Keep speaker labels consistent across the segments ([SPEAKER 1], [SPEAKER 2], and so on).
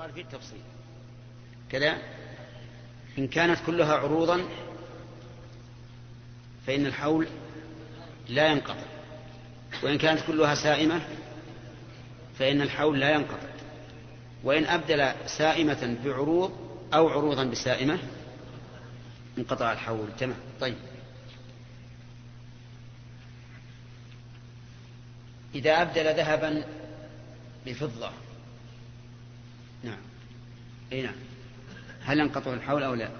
[SPEAKER 1] قال في التفصيل. كذا. إن كانت كلها عروضا فإن الحول لا ينقطع. وإن كانت كلها سائمة فإن الحول لا ينقطع. وإن أبدل سائمة بعروض أو عروضا بسائمة انقطع الحول. تمام. طيب. إذا أبدل ذهبا بفضة نعم. أي نعم. هل ينقطع الحول أو لا؟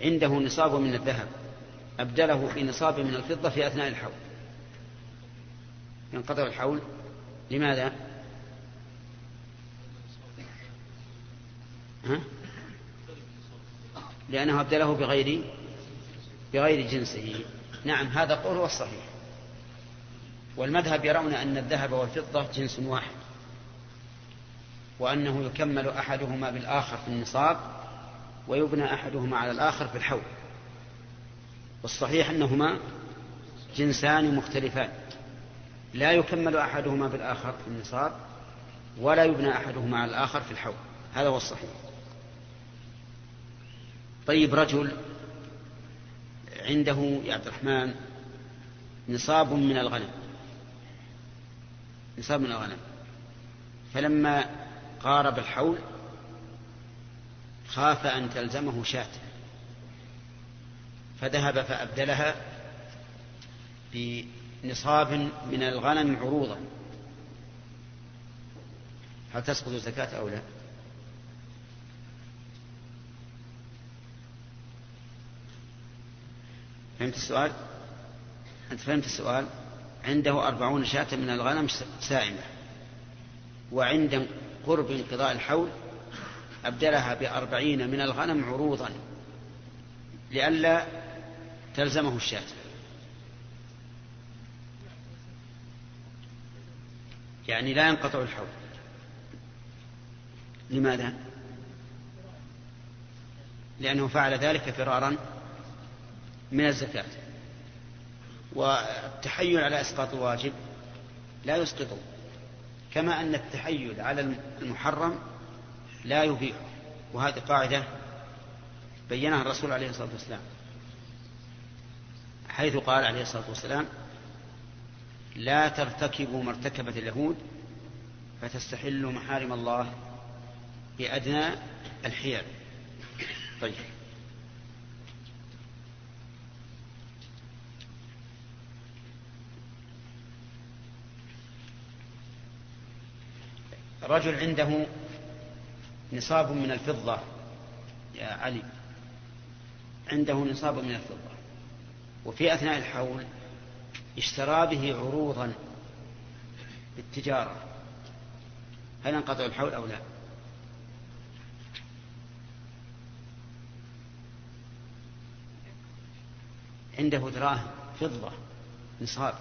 [SPEAKER 1] عنده نصاب من الذهب. أبدله في نصاب من الفضة في أثناء الحول. ينقطع الحول. لماذا؟ ها؟ لأنه أبدله بغير بغير جنسه. نعم هذا قول هو الصحيح. والمذهب يرون أن الذهب والفضة جنس واحد وأنه يكمل أحدهما بالآخر في النصاب ويبنى أحدهما على الآخر في الحول والصحيح أنهما جنسان مختلفان لا يكمل أحدهما بالآخر في النصاب ولا يبنى أحدهما على الآخر في الحول هذا هو الصحيح. طيب رجل عنده يا عبد الرحمن نصاب من الغنم نصاب من الغنم. فلما قارب الحول خاف أن تلزمه شاة. فذهب فأبدلها بنصاب من الغنم عروضا. هل تسقط الزكاة أو لا؟ فهمت السؤال؟ أنت فهمت السؤال؟ عنده أربعون شاة من الغنم سائمة. وعند قرب انقضاء الحول أبدلها بأربعين من الغنم عروضا لئلا تلزمه الشاة. يعني لا ينقطع الحول. لماذا؟ لأنه فعل ذلك فرارا من الزكاة. والتحيل على إسقاط الواجب لا يسقطه كما أن التحيل على المحرم لا يبيحه وهذه قاعدة بينها الرسول عليه الصلاة والسلام حيث قال عليه الصلاة والسلام لا ترتكبوا ما ارتكبت اليهود فتستحلوا محارم الله بأدنى الحيل. طيب. رجل عنده نصاب من الفضة. يا علي عنده نصاب من الفضة. وفي أثناء الحول اشترى به عروضا بالتجارة. هل ينقطع الحول أو لا؟ عنده دراهم فضة نصاب.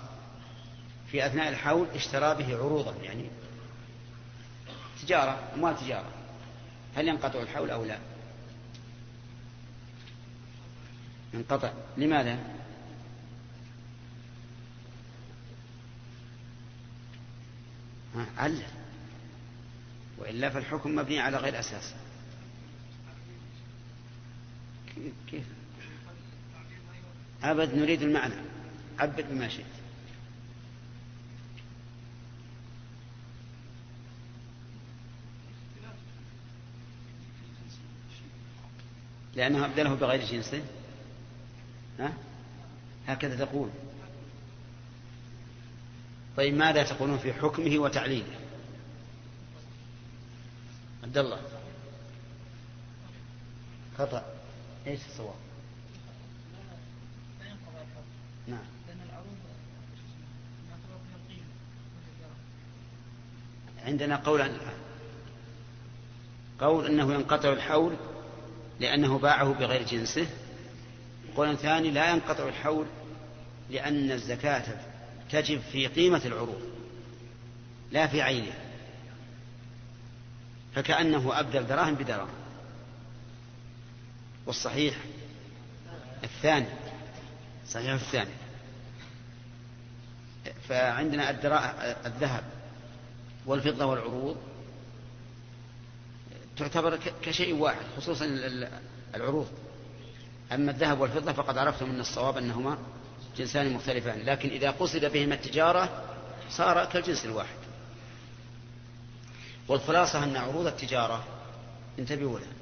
[SPEAKER 1] في أثناء الحول اشترى به عروضا يعني تجارة أموال تجارة. هل ينقطع الحول أو لا؟ ينقطع. لماذا؟ علل وإلا فالحكم مبني على غير أساس. كيف؟ أبد نريد المعنى. عبد بما شئت. لأنه أبدله بغير جنسه ها؟ هكذا تقول. طيب ماذا تقولون في حكمه وتعليله؟ عبد الله. خطأ. إيش الصواب؟ نعم. عندنا قول قول أنه ينقطع الحول لأنه باعه بغير جنسه. قول ثاني لا ينقطع الحول لأن الزكاة تجب في قيمة العروض لا في عينها فكأنه أبدل دراهم بدراهم. والصحيح الثاني صحيح الثاني. فعندنا الذهب والفضة والعروض. تعتبر كشيء واحد خصوصا العروض. أما الذهب والفضة فقد عرفتم من الصواب أنهما جنسان مختلفان لكن إذا قصد بهما التجارة صار كالجنس الواحد. والخلاصة أن عروض التجارة انتبهوا لها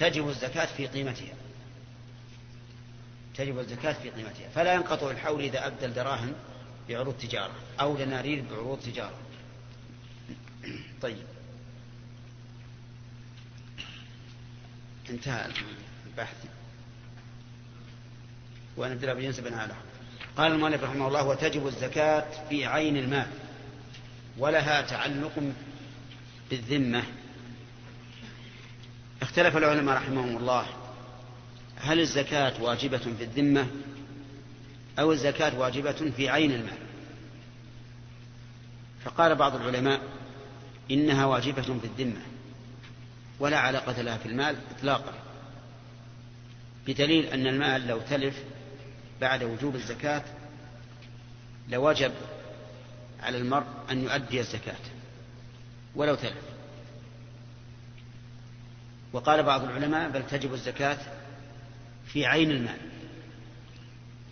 [SPEAKER 1] تجب الزكاة في قيمتها. تجب الزكاة في قيمتها. فلا ينقطع الحول إذا أبدل دراهم بعروض تجارة أو دنانير بعروض تجارة. طيب. انتهى البحث. ونبدأ بجنس بن على قال المؤلف رحمه الله وتجب الزكاة في عين المال ولها تعلق بالذمة. اختلف العلماء رحمهم الله هل الزكاة واجبة في الذمة أو الزكاة واجبة في عين المال؟ فقال بعض العلماء إنها واجبة في الذمة. ولا علاقة لها في المال إطلاقا بدليل أن المال لو تلف بعد وجوب الزكاة لوجب على المرء أن يؤدي الزكاة ولو تلف. وقال بعض العلماء بل تجب الزكاة في عين المال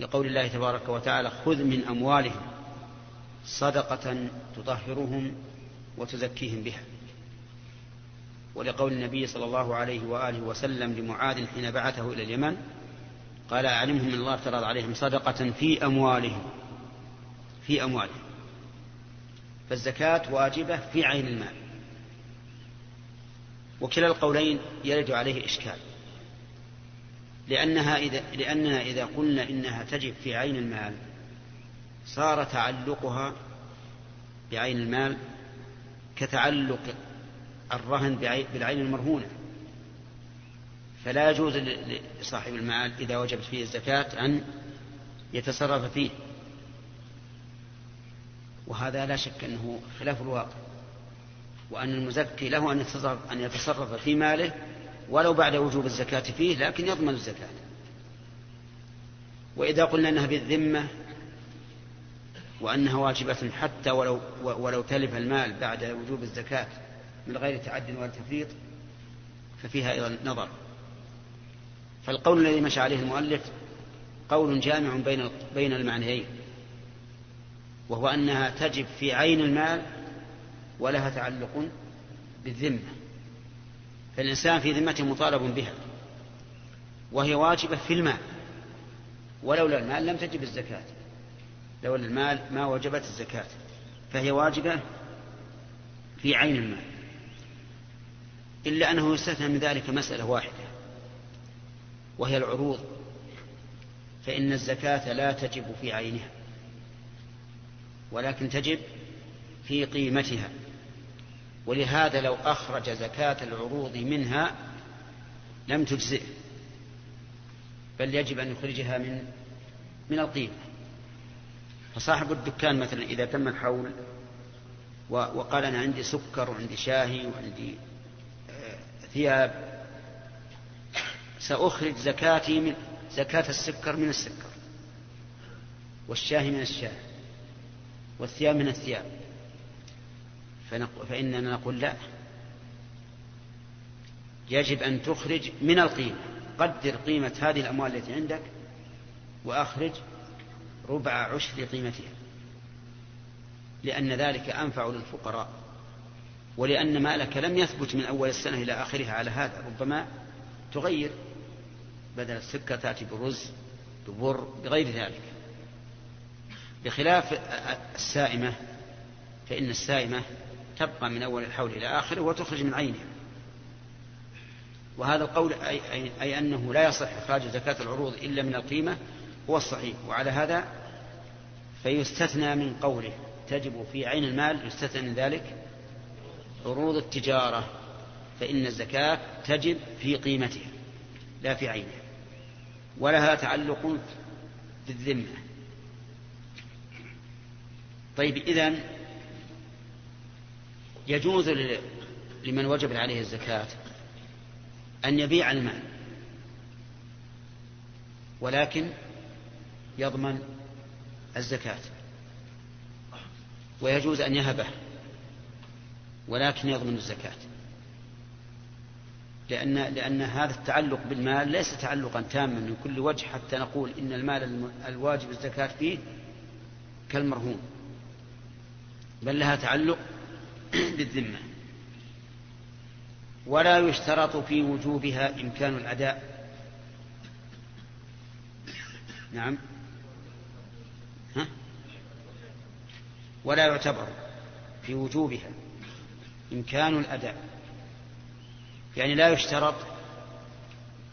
[SPEAKER 1] لقول الله تبارك وتعالى خذ من أموالهم صدقة تطهرهم وتزكيهم بها. ولقول النبي صلى الله عليه وآله وسلم لمعاذ حين بعثه إلى اليمن قال أعلمهم من الله افترض عليهم صدقة في أموالهم في أموالهم فالزكاة واجبة في عين المال. وكلا القولين يرد عليه إشكال لأنها إذا لأننا إذا قلنا إنها تجب في عين المال صار تعلقها بعين المال كتعلق الرهن بالعين المرهونة. فلا يجوز لصاحب المال إذا وجبت فيه الزكاة أن يتصرف فيه. وهذا لا شك أنه خلاف الواقع. وأن المزكي له أن يتصرف, في ماله ولو بعد وجوب الزكاة فيه لكن يضمن الزكاة. وإذا قلنا أنها بالذمة وأنها واجبة حتى ولو, ولو تلف المال بعد وجوب الزكاة من غير تعد ولا تفريط ففيها أيضا نظر. فالقول الذي مشى عليه المؤلف قول جامع بين بين المعنيين وهو أنها تجب في عين المال ولها تعلق بالذمة. فالإنسان في ذمته مطالب بها وهي واجبة في المال. ولولا المال لم تجب الزكاة. لولا المال ما وجبت الزكاة فهي واجبة في عين المال. إلا أنه يستثنى من ذلك مسألة واحدة وهي العروض. فإن الزكاة لا تجب في عينها ولكن تجب في قيمتها. ولهذا لو أخرج زكاة العروض منها لم تجزئه بل يجب أن يخرجها من من القيمة. فصاحب الدكان مثلا إذا تم الحول وقال أنا عندي سكر وعندي شاهي وعندي ثياب سأخرج زكاتي من زكاة السكر من السكر والشاهي من الشاة والثياب من الثياب. فإننا نقول لا. يجب أن تخرج من القيمة. قدر قيمة هذه الأموال التي عندك وأخرج ربع عشر قيمتها لأن ذلك أنفع للفقراء. ولأن مالك لم يثبت من أول السنة إلى آخرها على هذا ربما تغير بدل السكة تأتي برز ببر بغير ذلك. بخلاف السائمة فإن السائمة تبقى من أول الحول إلى آخره وتخرج من عينها وهذا القول أي, أي, أي أنه لا يصح إخراج زكاة العروض إلا من القيمة هو الصحيح. وعلى هذا فيستثنى من قوله تجب في عين المال يستثنى من ذلك عروض التجارة فإن الزكاة تجب في قيمتها لا في عينها ولها تعلق بالذمة طيب إذن يجوز لمن وجب عليه الزكاة أن يبيع المال ولكن يضمن الزكاة ويجوز أن يهبه. ولكن يضمن الزكاة. لأن لأن هذا التعلق بالمال ليس تعلقا تاما من كل وجه حتى نقول إن المال الواجب الزكاة فيه كالمرهون. بل لها تعلق بالذمة. ولا يشترط في وجوبها إمكان الأداء. نعم. ها؟ ولا يعتبر في وجوبها. إمكان الأداء. يعني لا يشترط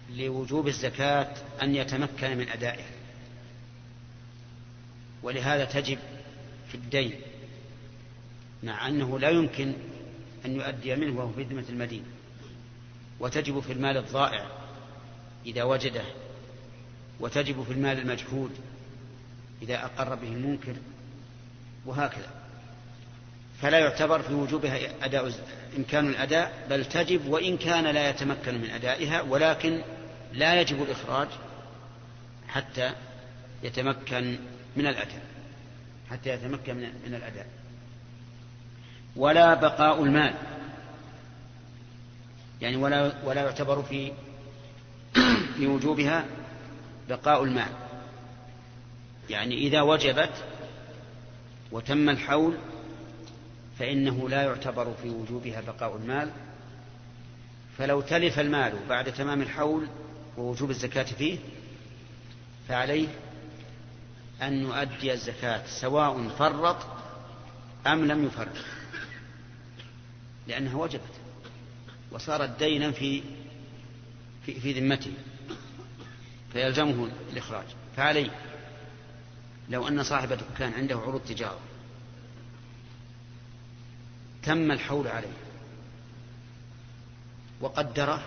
[SPEAKER 1] لوجوب الزكاة أن يتمكن من أدائها ولهذا تجب في الدين مع أنه لا يمكن أن يؤدي منه وهو في ذمة المدين. وتجب في المال الضائع إذا وجده وتجب في المال المجهود إذا أقر به المنكر وهكذا. فلا يعتبر في وجوبها أداء إمكان الأداء بل تجب وإن كان لا يتمكن من أدائها ولكن لا يجب الإخراج حتى يتمكن من الأداء حتى يتمكن من الأداء. ولا بقاء المال. يعني ولا ولا يعتبر في في وجوبها بقاء المال. يعني إذا وجبت وتم الحول فإنه لا يعتبر في وجوبها بقاء المال. فلو تلف المال بعد تمام الحول ووجوب الزكاة فيه فعليه أن يؤدي الزكاة سواء فرط أم لم يفرط لأنها وجبت وصارت دينا في في, في ذمته فيلزمه الإخراج. فعليه لو أن صاحب دكان عنده عروض تجارة تم الحول عليه وقدره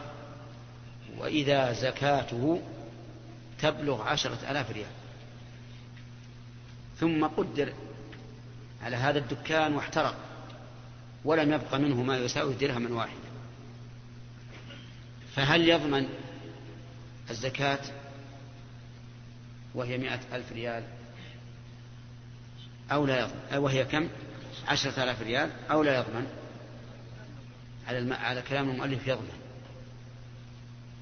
[SPEAKER 1] وإذا زكاته تبلغ عشرة آلاف ريال. ثم قدر على هذا الدكان واحترق ولم يبق منه ما يساوي درهما واحدا. فهل يضمن الزكاة وهي مئة ألف ريال؟ أو لا يضمن؟ وهي كم؟ عشرة آلاف ريال أو لا يضمن. على, الم... على كلام المؤلف يضمن.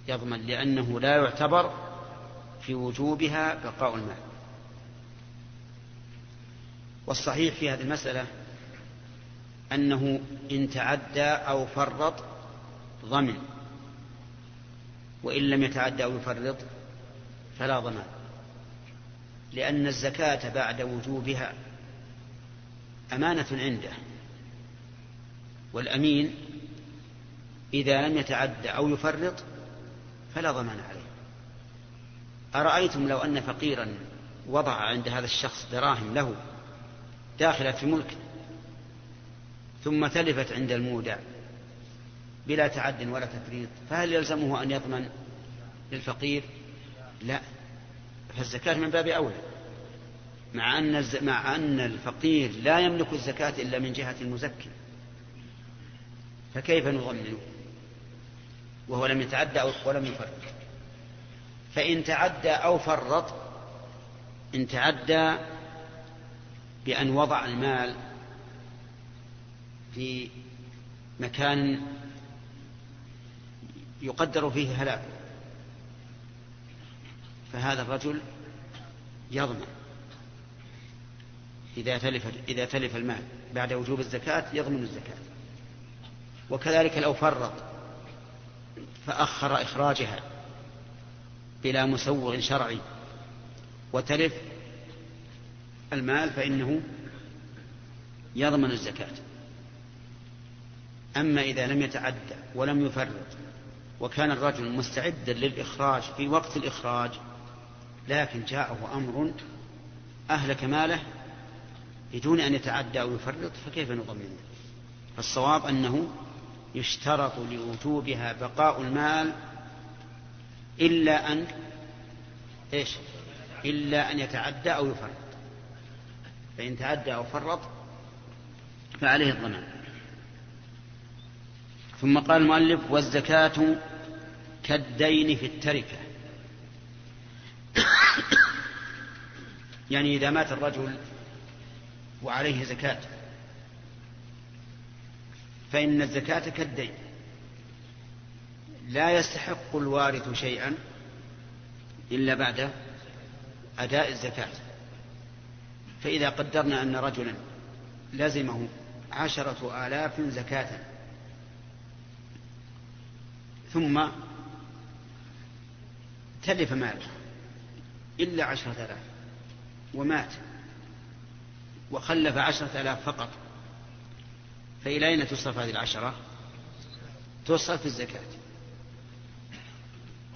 [SPEAKER 1] يضمن لأنه لا يعتبر في وجوبها بقاء المال. والصحيح في هذه المسألة أنه إن تعدى أو فرط ضمن. وإن لم يتعدى أو يفرط فلا ضمان. لأن الزكاة بعد وجوبها أمانة عنده. والأمين إذا لم يتعدى أو يفرط فلا ضمان عليه. أرأيتم لو أن فقيرا وضع عند هذا الشخص دراهم له داخلة في ملك ثم تلفت عند المودع بلا تعد ولا تفريط فهل يلزمه أن يضمن للفقير؟ لا فالزكاة من باب أولى. مع أن مع أن الفقير لا يملك الزكاة إلا من جهة المزكي. فكيف نضمنه؟ وهو لم يتعدى ولم يفرط. فإن تعدى أو فرط إن تعدى بأن وضع المال في مكان يقدر فيه هلاك فهذا الرجل يضمن. إذا تلف إذا تلف المال بعد وجوب الزكاة يضمن الزكاة. وكذلك لو فرط فأخر إخراجها بلا مسوغ شرعي وتلف المال فإنه يضمن الزكاة. أما إذا لم يتعدى ولم يفرط وكان الرجل مستعدا للإخراج في وقت الإخراج لكن جاءه أمر أهلك ماله بدون أن يتعدى أو يفرط فكيف نضمنه فالصواب أنه يشترط لوجوبها بقاء المال إلا أن إيش؟ إلا أن يتعدى أو يفرط. فإن تعدى أو فرط فعليه الضمان. ثم قال المؤلف والزكاة كالدين في التركة. يعني إذا مات الرجل وعليه زكاة. فإن الزكاة كالدين. لا يستحق الوارث شيئا إلا بعد أداء الزكاة. فإذا قدرنا أن رجلا لزمه عشرة آلاف زكاة ثم تلف ماله إلا عشرة آلاف ومات. وخلف عشرة آلاف فقط. فإلى أين تصرف هذه العشرة؟ تصرف الزكاة.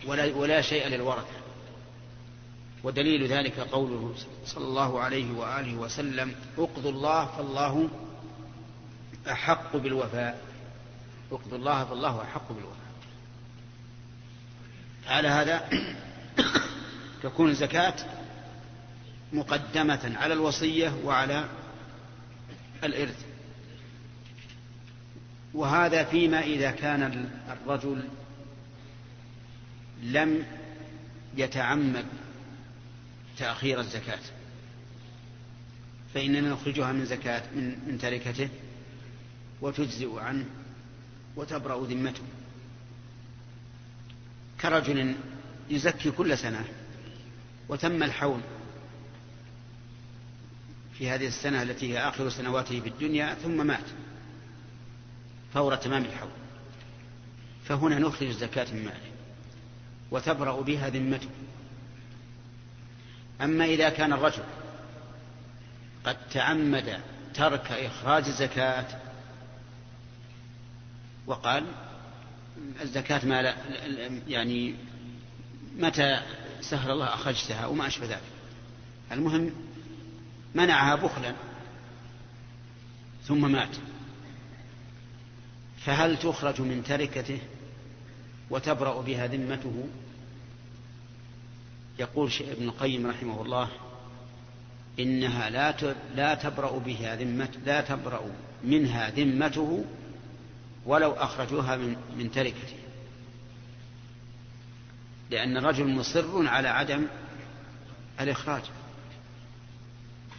[SPEAKER 1] ولا, ولا شيء للورثة. ودليل ذلك قوله صلى الله عليه وآله وسلم اقضوا الله فالله أحق بالوفاء. اقضوا الله فالله أحق بالوفاء. على هذا تكون الزكاة مقدمة على الوصية وعلى الإرث. وهذا فيما إذا كان الرجل لم يتعمد تأخير الزكاة فإننا نخرجها من زكاة من, من تركته وتجزئ عنه وتبرأ ذمته. كرجل يزكي كل سنة وتم الحول في هذه السنة التي هي آخر سنواته في الدنيا ثم مات فور تمام الحول. فهنا نخرج الزكاة من ماله وتبرأ بها ذمته. أما إذا كان الرجل قد تعمد ترك إخراج الزكاة وقال الزكاة ما لا يعني متى سهل الله أخرجتها وما أشبه ذلك. المهم منعها بخلا ثم مات. فهل تخرج من تركته وتبرأ بها ذمته؟ يقول ابن القيم رحمه الله إنها لا لا تبرأ بها ذمة لا تبرأ منها ذمته ولو أخرجوها من من تركته. لأن الرجل مصر على عدم الإخراج.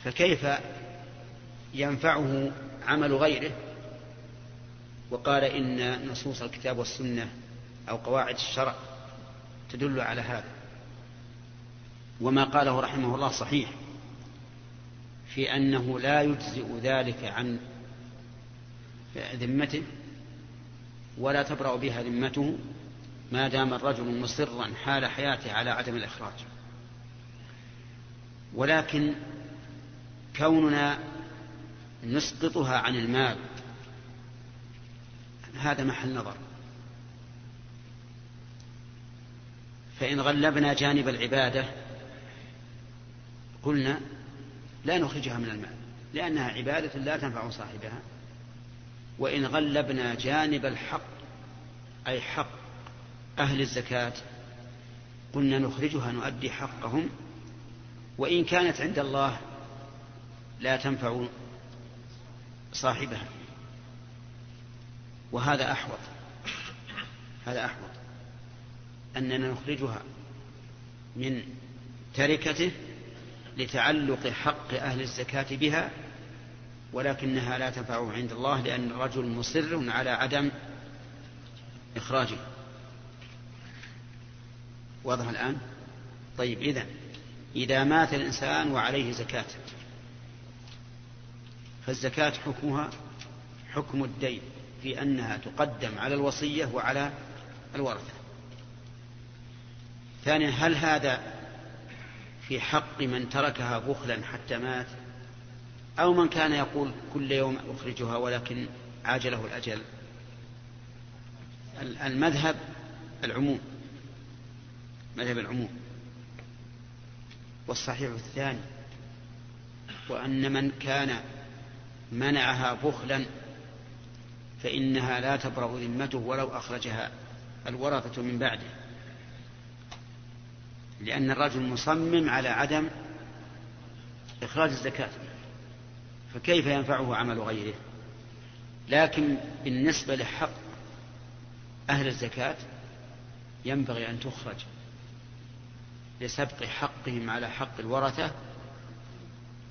[SPEAKER 1] فكيف ينفعه عمل غيره؟ وقال إن نصوص الكتاب والسنة أو قواعد الشرع تدل على هذا. وما قاله رحمه الله صحيح في أنه لا يجزئ ذلك عن ذمته ولا تبرأ بها ذمته ما دام الرجل مصرا حال حياته على عدم الإخراج. ولكن كوننا نسقطها عن المال. هذا محل نظر. فإن غلبنا جانب العبادة قلنا لا نخرجها من المال لأنها عبادة لا تنفع صاحبها. وإن غلبنا جانب الحق أي حق أهل الزكاة قلنا نخرجها نؤدي حقهم. وإن كانت عند الله لا تنفع صاحبها. وهذا أحوط. هذا أحوط. أننا نخرجها من تركته لتعلق حق أهل الزكاة بها ولكنها لا تنفعه عند الله لأن الرجل مصر على عدم إخراجه. واضح الآن؟ طيب إذا إذا مات الإنسان وعليه زكاة فالزكاة حكمها حكم الدين في أنها تقدم على الوصية وعلى الورثة. ثانيا هل هذا في حق من تركها بخلا حتى مات؟ أو من كان يقول كل يوم أخرجها ولكن عاجله الأجل؟ المذهب العموم مذهب العموم. والصحيح الثاني وأن من كان منعها بخلا فإنها لا تبرأ ذمته ولو أخرجها الورثة من بعده. لأن الرجل مصمم على عدم إخراج الزكاة. فكيف ينفعه عمل غيره؟ لكن بالنسبة لحق أهل الزكاة ينبغي أن تخرج لسبق حقهم على حق الورثة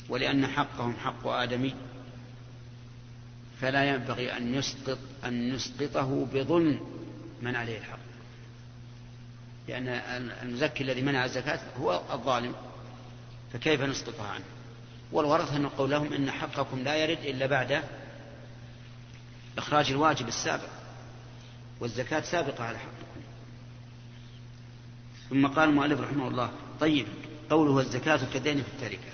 [SPEAKER 1] ولأن حقهم حق آدمي. فلا ينبغي أن يسقط أن نسقطه بظلم من عليه الحق. لأن المزكي الذي منع الزكاة هو الظالم فكيف نسقطها عنه؟ والورثة نقول لهم إن حقكم لا يرد إلا بعد إخراج الواجب السابق والزكاة سابقة على حقكم ثم قال المؤلف رحمه الله طيب قوله الزكاة كدين في التركة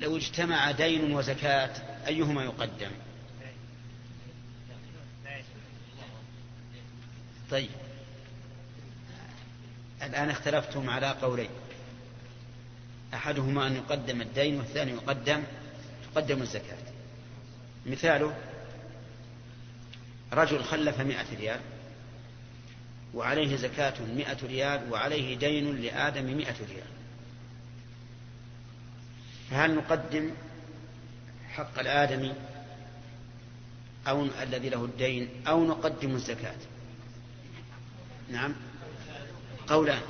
[SPEAKER 1] لو اجتمع دين وزكاة أيهما يقدم؟ طيب. الآن اختلفتم على قولين. أحدهما أن يقدم الدين والثاني يقدم تقدم الزكاة. مثاله رجل خلف مئة ريال وعليه زكاة مئة ريال وعليه دين لآدم مئة ريال. فهل نقدم حق الآدمي أو الذي له الدين أو نقدم الزكاة؟ نعم. قولان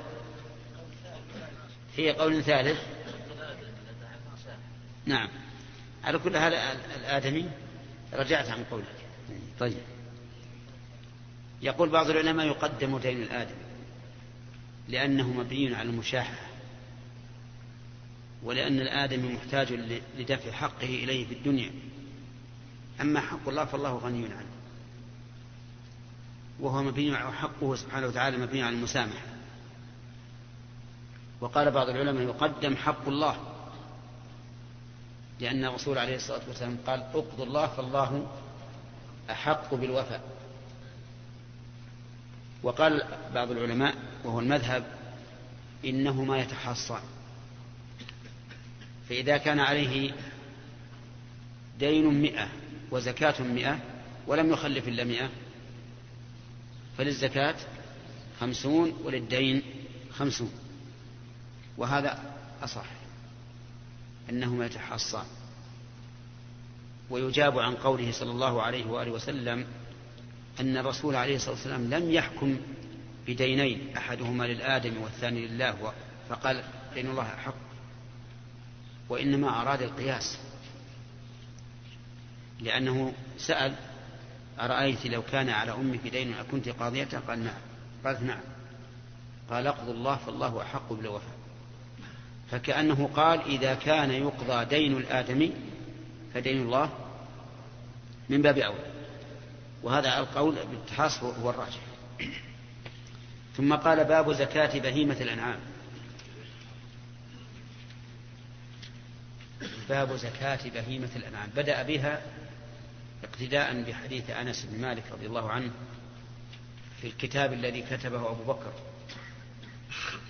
[SPEAKER 1] هي قول ثالث. نعم. على كل هذا الآدمي رجعت عن قولك. طيب. يقول بعض العلماء يقدم دين الآدم لأنه مبني على المشاحة ولأن الآدم محتاج لدفع حقه إليه في الدنيا. أما حق الله فالله غني عنه. وهو مبني على حقه سبحانه وتعالى مبني على المسامحة. وقال بعض العلماء يقدم حق الله لأن الرسول عليه الصلاة والسلام قال اقضوا الله فالله أحق بالوفاء. وقال بعض العلماء وهو المذهب إنهما يتحاصان فإذا كان عليه دين مئة وزكاة مئة ولم يخلف إلا مئة فللزكاة خمسون وللدين خمسون. وهذا أصح أنهما يتحاصان. ويجاب عن قوله صلى الله عليه وآله وسلم أن الرسول عليه الصلاة والسلام لم يحكم بدينين أحدهما للآدم والثاني لله فقال دين الله حق وإنما أراد القياس لأنه سأل أرأيت لو كان على أمك دين أكنت قاضية؟ قال نعم. قالت نعم. قال أقض الله فالله أحق بالوفاء. فكأنه قال إذا كان يقضى دين الآدمي فدين الله من باب أولى وهذا القول بالتحاص هو الراجح. ثم قال باب زكاة بهيمة الأنعام. باب زكاة بهيمة الأنعام. بدأ بها اقتداء بحديث أنس بن مالك رضي الله عنه في الكتاب الذي كتبه أبو بكر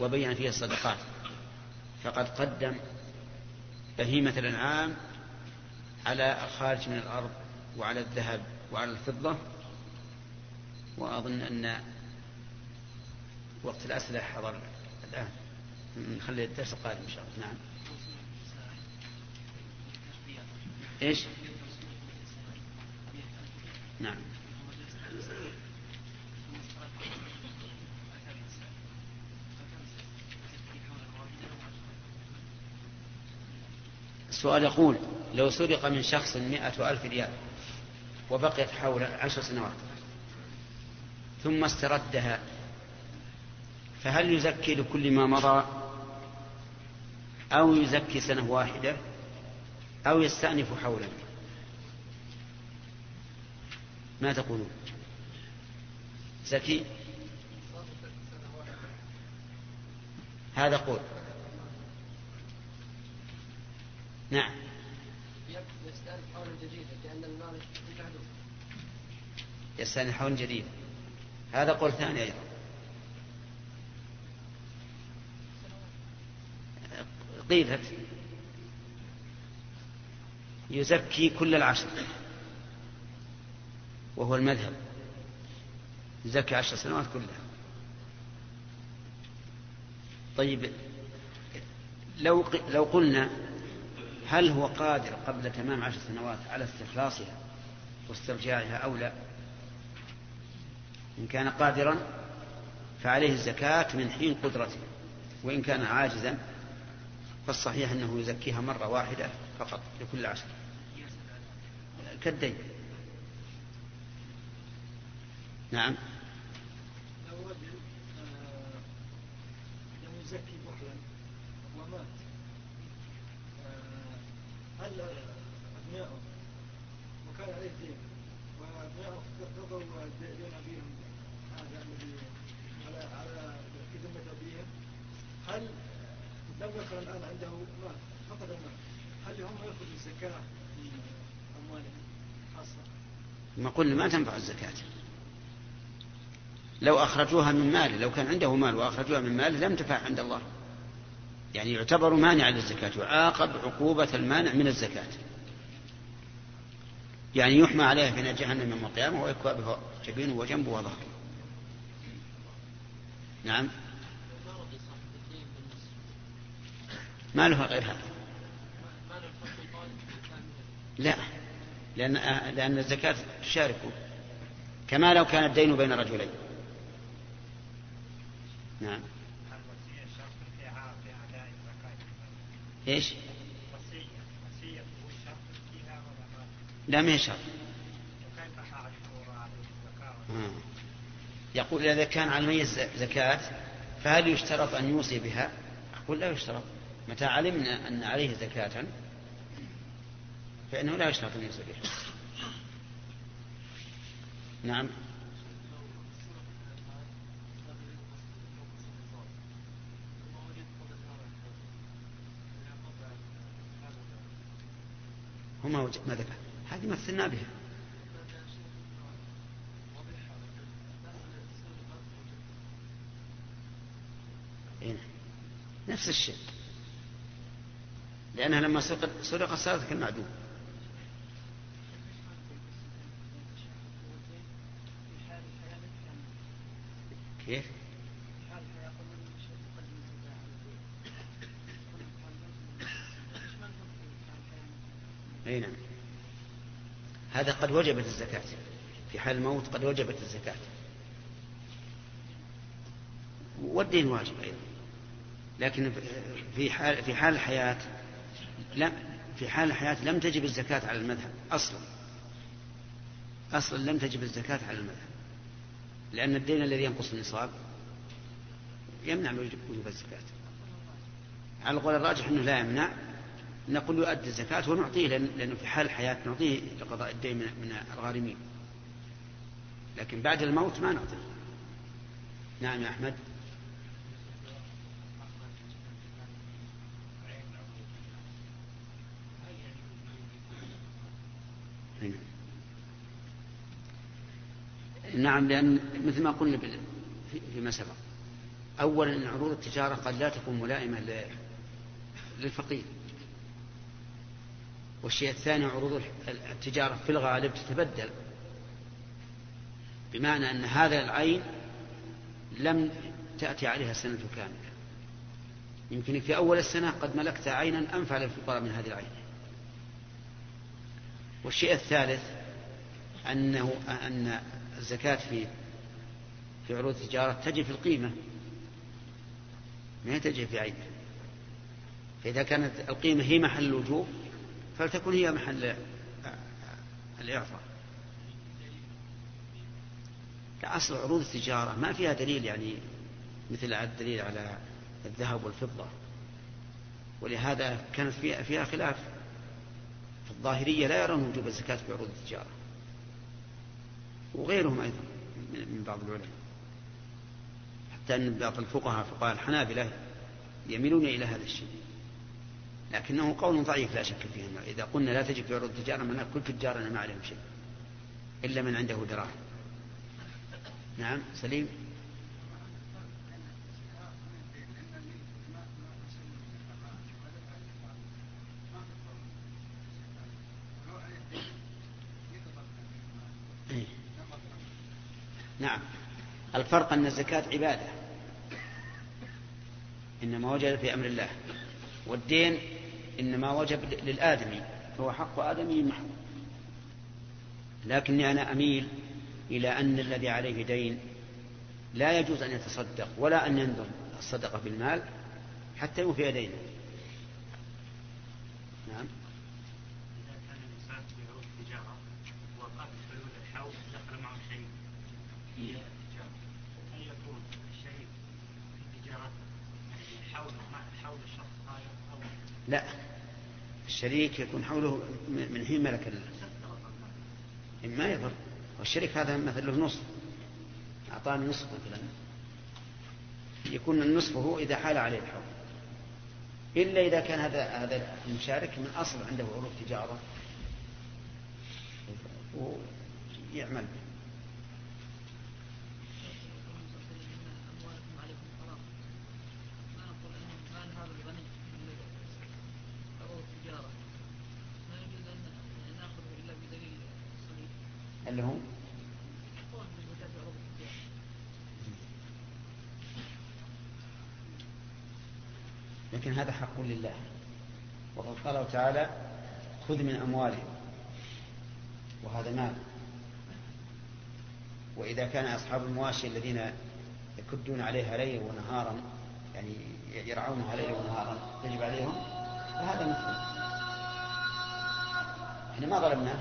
[SPEAKER 1] وبين فيه الصدقات. فقد قدم بهيمة الأنعام على الخارج من الأرض وعلى الذهب وعلى الفضة وأظن أن وقت الأسئلة حضر الآن. نخلي الدرس القادم إن شاء الله. نعم. إيش؟ نعم. السؤال يقول لو سرق من شخص مئة ألف ريال وبقيت حول عشر سنوات ثم استردها فهل يزكي لكل ما مضى؟ أو يزكي سنة واحدة؟ أو يستأنف حولا ما تقولون؟ زكي؟ هذا قول. نعم. يستأنف حولا جديدا لأن المال يستأنف حولا جديدا. هذا قول ثاني أيضا. قيلت يزكي كل العشر. وهو المذهب. يزكي عشر سنوات كلها. طيب لو لو قلنا هل هو قادر قبل تمام عشر سنوات على استخلاصها واسترجاعها أو لا؟ إن كان قادرا فعليه الزكاة من حين قدرته وإن كان عاجزا فالصحيح أنه يزكيها مرة واحدة فقط لكل عشر. كالدين. نعم
[SPEAKER 2] لو رجل آه، لم يزكي بحلا ومات آه، هل أبنائه وكان عليه دين وأبنائه قضوا دين أبيهم هذا الذي على على في ذمة أبيهم هل لو ذكر الآن عنده مال فقد المال هل هم يأخذوا الزكاة من أموالهم خاصة؟
[SPEAKER 1] ما قلنا ما تنفع الزكاة لو أخرجوها من ماله لو كان عنده مال وأخرجوها من ماله لم تنفع عند الله. يعني يعتبر مانعا للزكاة يعاقب عقوبة المانع من الزكاة. يعني يحمى عليه في جهنم يوم القيامة ويكوى به جبينه وجنبه وظهره. نعم. ما له غير هذا؟ لا. لأن لأن الزكاة تشاركه. كما لو كان الدين بين رجلين. نعم. إيش؟ لا ما شرط. آه. يقول إذا كان على الميت زكاة فهل يشترط أن يوصي بها؟ أقول لا يشترط. متى علمنا أن عليه زكاة فإنه لا يشترط أن يوصي بها. نعم. هما ما ذكر هذه مثلنا بها إيه؟ نفس الشيء لأنها لما سرقت صارت كالمعدوم كيف؟ هذا قد وجبت الزكاة. في حال الموت قد وجبت الزكاة. والدين واجب أيضا. لكن في حال في حال الحياة لم في حال الحياة لم تجب الزكاة على المذهب أصلا. أصلا لم تجب الزكاة على المذهب. لأن الدين الذي ينقص النصاب يمنع وجوب الزكاة. على القول الراجح أنه لا يمنع. نقول يؤدي الزكاة ونعطيه لأنه في حال الحياة نعطيه لقضاء الدين من الغارمين. لكن بعد الموت ما نعطيه. نعم يا أحمد. نعم لأن مثل ما قلنا فيما سبق. أولا عروض التجارة قد لا تكون ملائمة للفقير. والشيء الثاني عروض التجارة في الغالب تتبدل. بمعنى أن هذا العين لم تأتي عليها سنة كاملة. يمكن في أول السنة قد ملكت عينا أنفع للفقراء من هذه العين. والشيء الثالث أنه أن الزكاة في في عروض التجارة تجي في القيمة. ما تجي في عين. فإذا كانت القيمة هي محل الوجوب فلتكن هي محل الإعطاء أصل عروض التجارة ما فيها دليل يعني مثل الدليل على الذهب والفضة. ولهذا كانت فيها, خلاف. الظاهرية لا يرون وجوب الزكاة في عروض التجارة. وغيرهم أيضا من بعض العلماء. حتى أن بعض الفقهاء فقهاء الحنابلة يميلون إلى هذا الشيء. لكنه قول ضعيف لا شك فيه. إذا قلنا لا تجب في عروض التجارة من كل تجارنا ما عليهم شيء إلا من عنده دراهم. نعم سليم. إيه. نعم. الفرق أن الزكاة عبادة إنما وجد في أمر الله. والدين إنما وجب للآدمي فهو حق آدمي محض لكني أنا أميل إلى أن الذي عليه دين لا يجوز أن يتصدق ولا أن ينذر الصدقة بالمال حتى يوفي دينه. نعم. لا. الشريك يكون حوله من حين ملك ما يضر. والشريك هذا مثل له نصف. أعطاني نصف مثلا. يكون النصف هو إذا حال عليه الحول إلا إذا كان هذا هذا المشارك من أصل عنده عروض تجارة. ويعمل اللي هذا حق لله. وقد قال تعالى خذ من أموالهم. وهذا مال. وإذا كان أصحاب المواشي الذين يكدون عليها ليلا ونهارا يعني يرعونها ليلا ونهارا يجب عليهم فهذا مثل إحنا ما ظلمناه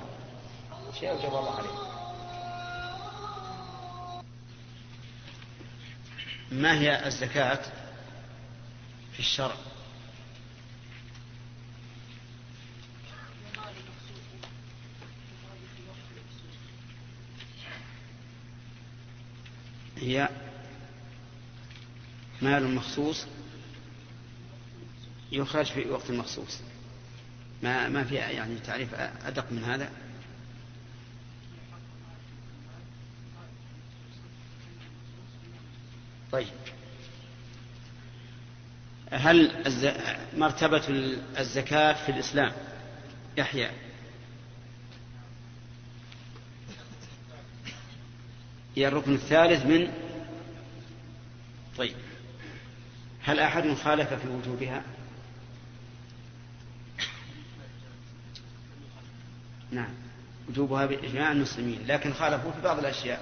[SPEAKER 1] شيء أوجب الله عليه. ما هي الزكاة في الشرع؟ هي مال مخصوص يخرج في وقت مخصوص. ما ما في يعني تعريف أدق من هذا؟ طيب. هل مرتبة الزكاة في الإسلام؟ يحيى. هي الركن الثالث من طيب. هل أحد خالف في وجوبها؟ نعم. وجوبها بإجماع المسلمين لكن خالفوا في بعض الأشياء.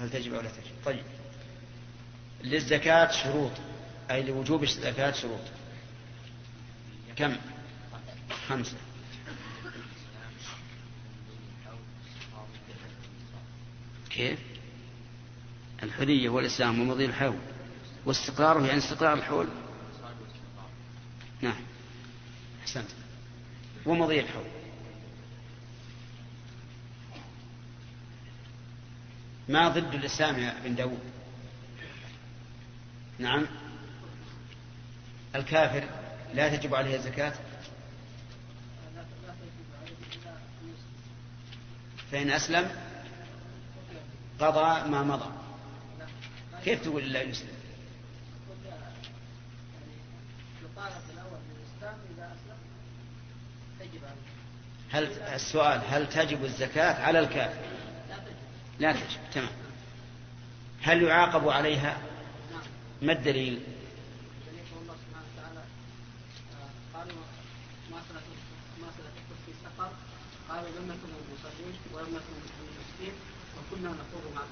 [SPEAKER 1] هل تجب أو لا تجب؟ طيب. للزكاة شروط أي لوجوب الزكاة شروط. كم؟ خمسة. كيف؟ الحرية والإسلام ومضي الحول. واستقراره يعني استقرار الحول. نعم. أحسنت. ومضي الحول. ما ضد الإسلام يا ابن داود؟ نعم. الكافر لا تجب عليه الزكاة؟ فإن أسلم قضى ما مضى. كيف تقول لا يسلم؟ هل السؤال هل تجب الزكاة على الكافر؟ لا تجب تمام. هل يعاقب عليها؟ ما الدليل؟ قالوا لم نكن ولم نكن وكنا مع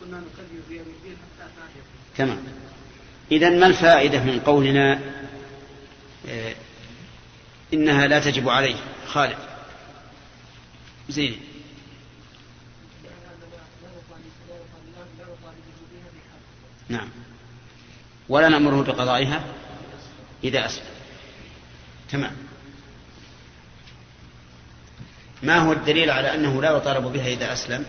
[SPEAKER 1] كنا نكذب الدين حتى تمام. إذا ما الفائدة من قولنا؟ آه إنها لا تجب عليه. خالد. زين. نعم. ولا نأمره بقضائها إذا أسلم. تمام. ما هو الدليل على أنه لا يطالب بها إذا أسلم؟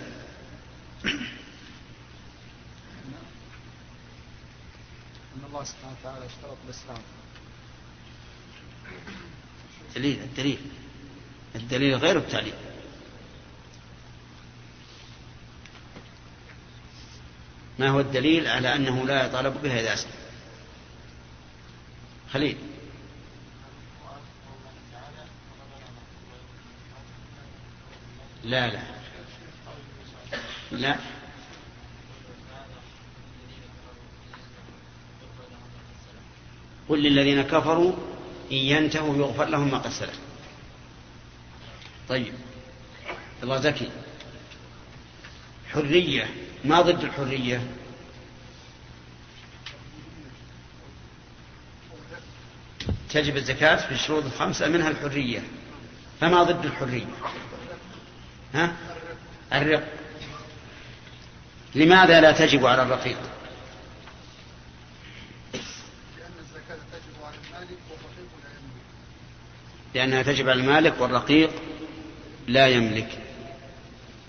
[SPEAKER 2] الله سبحانه وتعالى اشترط الإسلام
[SPEAKER 1] دليل الدليل. الدليل غير التعليل. ما هو الدليل على أنه لا يطالب بها إذا أسلم؟ خليل. لا لا. لا. قل للذين كفروا إن ينتهوا يغفر لهم ما قد سلف. طيب الله زكي. حرية ما ضد الحرية؟ تجب الزكاة في الشروط الخمسة منها الحرية. فما ضد الحرية؟ ها؟ الرق. لماذا لا تجب على الرقيق
[SPEAKER 2] لأن الزكاة تجب على المالك والرقيق لا يملك
[SPEAKER 1] لأنها تجب على المالك والرقيق لا يملك.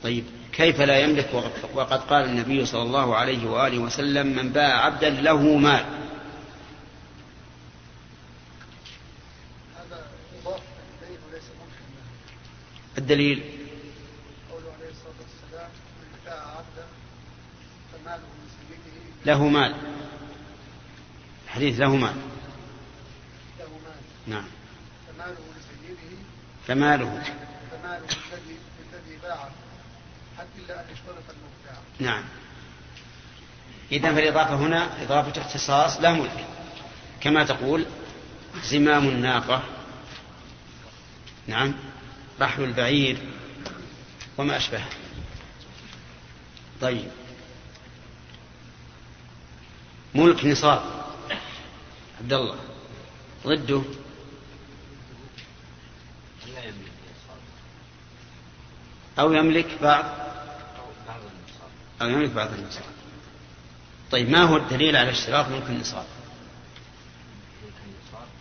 [SPEAKER 1] طيب كيف لا يملك؟ وقد- قال النبي صلى الله عليه وآله وسلم من باع عبدا له مال. الدليل؟
[SPEAKER 2] قوله عليه الصلاة والسلام من باع عبدا فماله من سيده
[SPEAKER 1] له مال. حديث له مال.
[SPEAKER 2] له مال.
[SPEAKER 1] نعم.
[SPEAKER 2] فماله
[SPEAKER 1] فماله
[SPEAKER 2] الذي حتى إلا أن المبتاع
[SPEAKER 1] نعم. إذا فالإضافة هنا إضافة اختصاص لا ملك. كما تقول زمام الناقة. نعم. رحل البعير وما أشبهه. طيب. ملك نصاب. عبد الله. ضده
[SPEAKER 3] لا يملك النصاب
[SPEAKER 1] أو يملك بعض
[SPEAKER 3] أو
[SPEAKER 1] يملك بعض النصاب. طيب ما هو الدليل على اشتراط ملك النصاب؟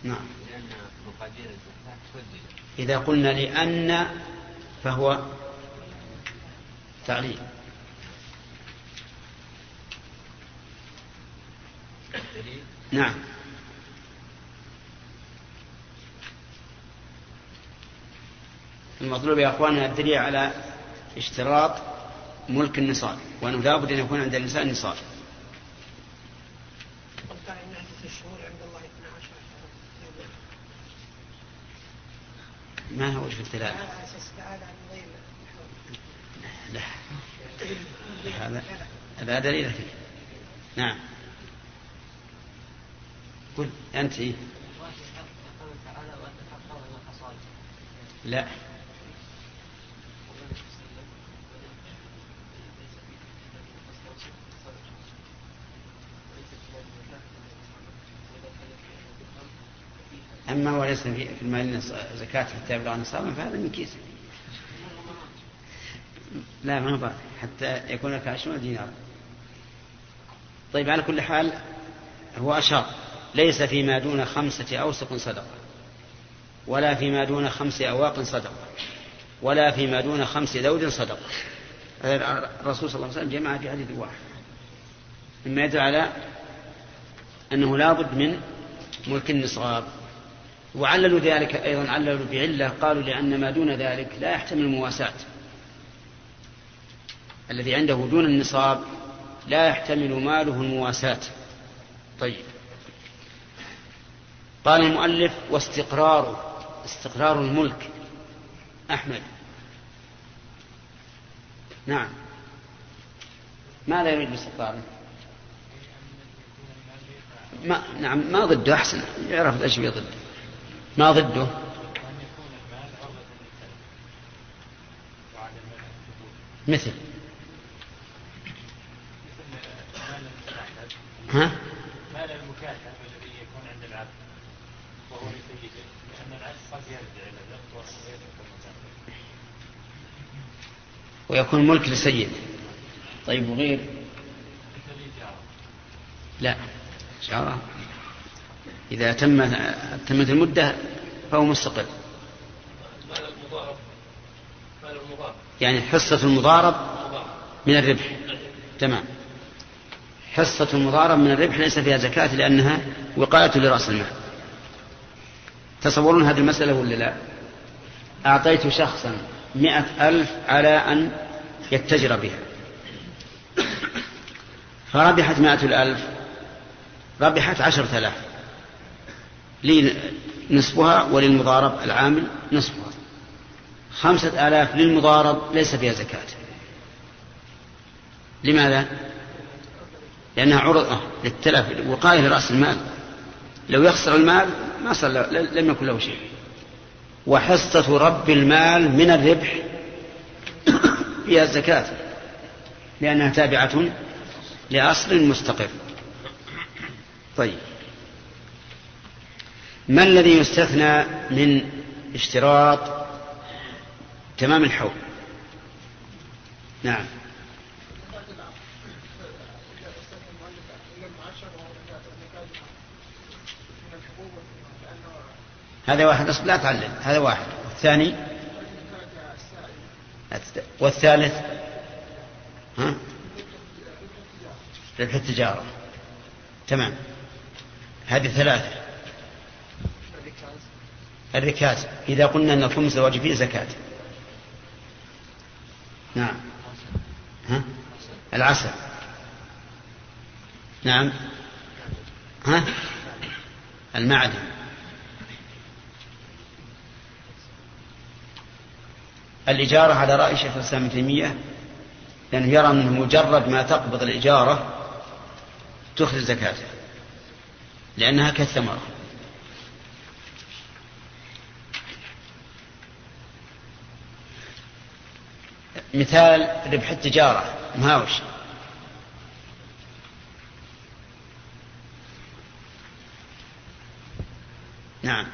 [SPEAKER 1] نعم.
[SPEAKER 3] لأن مقادير
[SPEAKER 1] إذا قلنا لأن فهو تعليل. نعم. المطلوب يا أخواننا الدليل على اشتراط ملك النصاب وأنه لا بد أن يكون عند الإنسان نصاب
[SPEAKER 4] وقع ان عدة الشهور عند الله 12 شهرا
[SPEAKER 1] ما هو وجه
[SPEAKER 4] الحول.
[SPEAKER 1] لا هذا هذا دليل فيه نعم قل أنت إيه؟ لا أما هو ليس في المال زكاة حتى يبلغ نصابا فهذا من كيس. لا ما هو حتى يكون لك عشرون دينار. طيب على كل حال هو أشار ليس فيما دون خمسة أوسق صدقة ولا فيما دون خمس أواق صدقة ولا فيما دون خمس ذود صدقة. الرسول صلى الله عليه وسلم جمع في حديث واحد. مما يدل على أنه لا بد من ملك النصاب. وعللوا ذلك أيضا عللوا بعلة قالوا لأن ما دون ذلك لا يحتمل المواساة الذي عنده دون النصاب لا يحتمل ماله المواساة. طيب. قال المؤلف واستقراره استقرار الملك. أحمد. نعم. ماذا يريد باستقراره ما نعم ما ضده أحسن. يعرف إيش ضده ما ضده؟ مثل. ها؟
[SPEAKER 5] مال المكاتب الذي يكون عند العبد وهو لسيده لأن العبد قد يرجع إلى المكاتب
[SPEAKER 1] ويكون ملك لسيد. طيب وغير؟ لا. شعره إذا تم تمت المدة فهو مستقل. يعني حصة المضارب من الربح. تمام. حصة المضارب من الربح ليس فيها زكاة لأنها وقاية لرأس المال. تصورون هذه المسألة ولا لا؟ أعطيت شخصا مئة ألف على أن يتجر بها. فربحت مائة الألف ربحت عشرة آلاف. لي نصفها وللمضارب العامل نصفها. خمسة آلاف للمضارب ليس فيها زكاة. لماذا؟ لأنها عرضة للتلف وقاية لرأس المال. لو يخسر المال ما له- لم يكن له شيء. وحصة رب المال من الربح فيها الزكاة. لأنها تابعة لأصل مستقر. طيب. ما الذي يستثنى من اشتراط تمام الحول؟ نعم. هذا واحد لا تعلم هذا واحد. والثاني؟ والثالث؟ ها؟ ربح التجارة. تمام. هذه ثلاثة. الركاز. إذا قلنا أن الخمس الواجب فيه زكاة. نعم. ها؟ العسل نعم. ها؟ المعدن. الإجارة على رأي شيخ الإسلام ابن تيمية لأنه يرى أنه مجرد ما تقبض الإجارة تخرج زكاتها لأنها كالثمرة. مثال ربح التجارة. مهاوش نعم.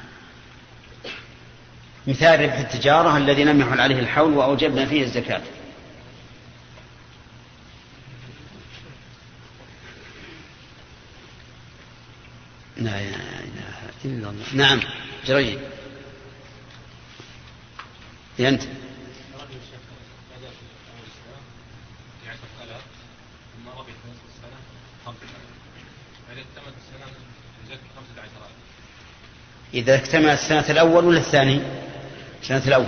[SPEAKER 1] مثال ربح التجارة الذي لم يحل عليه الحول وأوجبنا فيه الزكاة. لا إله إلا الله. نعم جريد أنت
[SPEAKER 5] رجل شيخ بدا في اول الاسلام بعشرة آلاف ثم ربح في نصف السنة خمسة آلاف فإذا اكتملت السنة يزكي خمسة عشر آلاف
[SPEAKER 1] إذا اكتمل السنة الأول ولا الثاني؟ السنة الأول.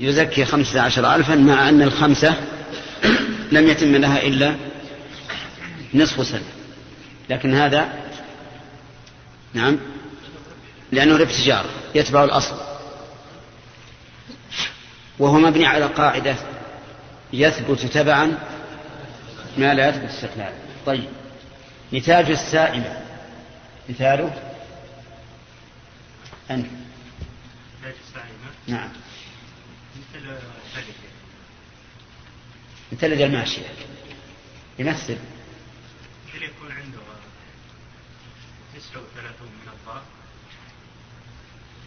[SPEAKER 1] يزكي خمسة عشر ألفا مع أن الخمسة لم يتم لها إلا نصف سنة. لكن هذا نعم لأنه ربح تجارة يتبع الأصل. وهو مبني على قاعدة يثبت تبعا ما لا يثبت استقلالا. طيب. نتاج السائمة مثاله
[SPEAKER 3] السائمة
[SPEAKER 1] نعم.
[SPEAKER 3] مثل ثلج
[SPEAKER 1] مثل الماشية. يمثل.
[SPEAKER 3] مثل يكون عنده تسعة وثلاثون من الضاء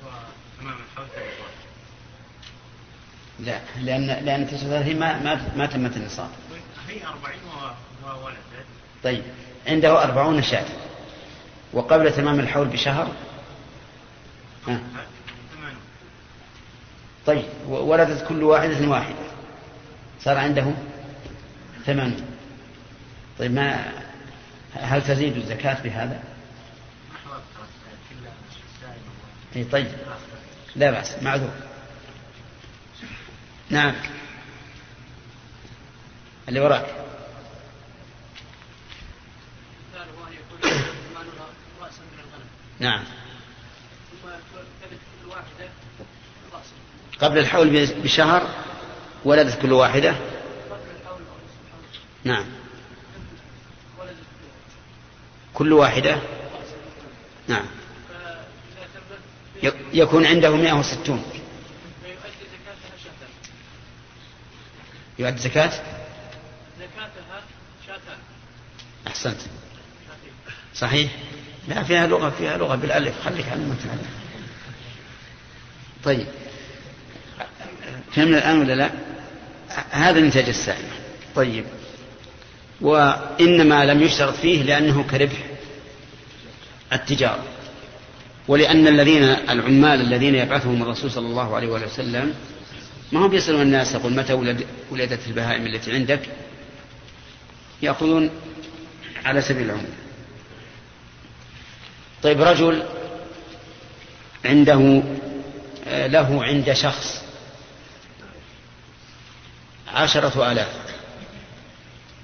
[SPEAKER 3] وتمام الحول ثلاث واحد
[SPEAKER 1] لا لأن لأن 39 ما ما ما تمت النصاب.
[SPEAKER 3] هي أربعين و- وولد
[SPEAKER 1] طيب. عنده أربعون شاة. وقبل تمام الحول بشهر ها.
[SPEAKER 3] ثمانون
[SPEAKER 1] طيب ولدت كل واحدة واحدة. صار عنده ثمانون طيب ما هل تزيد الزكاة بهذا؟ إيه طيب. لا بأس معذور. نعم. اللي وراك. نعم
[SPEAKER 4] ثم تلد كل واحدة رأسا
[SPEAKER 1] قبل الحول بشهر ولدت كل واحدة. نعم. كل واحدة. نعم. يكون عنده 160
[SPEAKER 4] فيؤدي زكاتها شاتان
[SPEAKER 1] يؤدي زكاة؟
[SPEAKER 4] زكاتها شاتان
[SPEAKER 1] أحسنت. صحيح؟ لا فيها لغة فيها لغة بالألف. خليك على ما تعلم طيب. فهمنا الآن ولا لا؟ هذا نتاج السائمة طيب. وإنما لم يشترط فيه لأنه كربح التجارة. ولأن الذين العمال الذين يبعثهم الرسول صلى الله عليه وآله وسلم ما هم يسألون الناس يقول متى ولد ولدت البهائم التي عندك؟ يأخذون على سبيل العموم. طيب رجل عنده له عند شخص عشرة آلاف.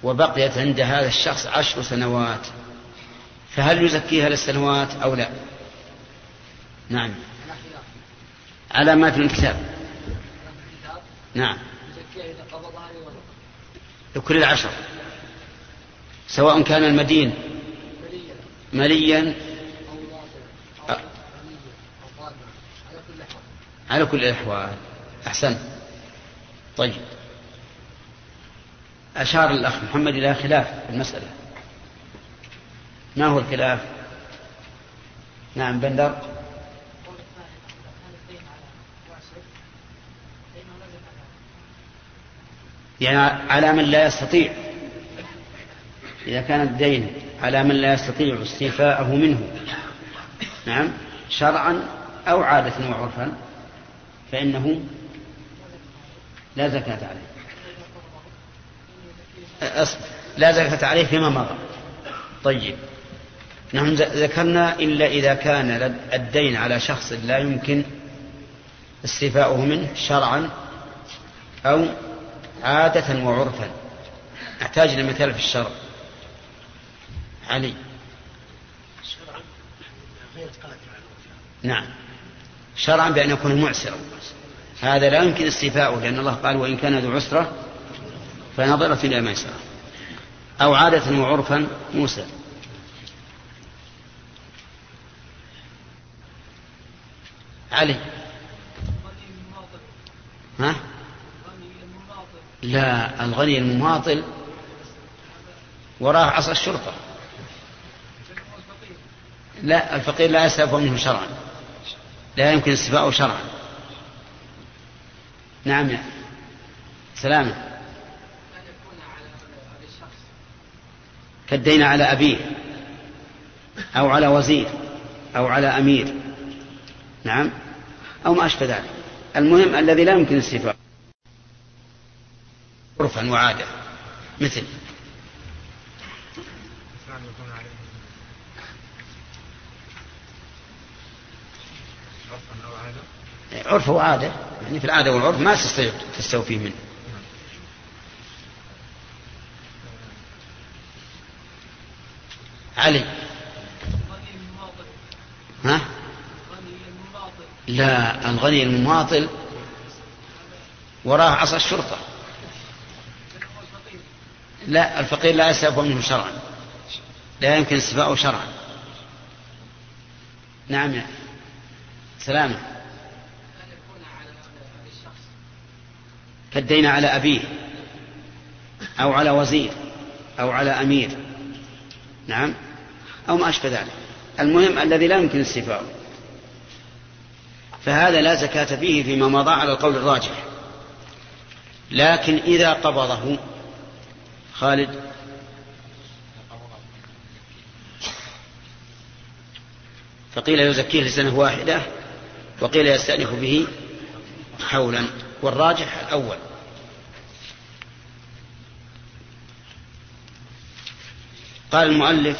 [SPEAKER 1] وبقيت عند هذا الشخص عشر سنوات. فهل يزكيها للسنوات أو لا؟ نعم. على ما في الكتاب. نعم. لكل العشر. سواء كان المدين.
[SPEAKER 4] مليا. على كل
[SPEAKER 1] الأحوال. أحسنت طيب. أشار الأخ محمد إلى خلاف في المسألة. ما هو الخلاف؟ نعم بندر. يعني على من لا يستطيع. إذا كان الدين على من لا يستطيع استيفاءه منه. نعم شرعا أو عادة وعرفا فإنه لا زكاة عليه. لا زكاة عليه فيما مضى. طيب. نحن ذكرنا إلا إذا كان الدين على شخص لا يمكن استيفاؤه منه شرعا أو عادة وعرفا. أحتاج إلى مثال في الشرع. علي. نعم. شرعا بأن يكون معسرا. هذا لا يمكن استيفاؤه لأن الله قال وإن كان ذو عسرة فنظرة إلى ميسرة أو عادة وعرفا موسى. علي. ها؟ لا الغني المماطل وراه عصا الشرطة. لا الفقير لا يستعف منه شرعا. لا يمكن استفاءه شرعا. نعم يا سلامة. كالدين على أبيه أو على وزير أو على أمير. نعم. أو ما أشبه ذلك. المهم الذي لا يمكن استيفاءه عرفا وعادة. مثل. عرف وعادة. يعني في العادة والعرف ما تستوفيه منه. علي. ها؟ لا الغني المماطل وراه عصا الشرطة. لا الفقير لا يستوفى منه شرعا. لا يمكن استفاءه شرعا. نعم يا سلامة. كالدين على أبيه أو على وزير أو على أمير. نعم. أو ما أشبه ذلك. المهم الذي لا يمكن استيفاؤه. فهذا لا زكاة فيه فيما مضى على القول الراجح. لكن إذا قبضه خالد. فقيل يزكيه لسنة واحدة وقيل يستأنف به حولا. والراجح الأول. قال المؤلف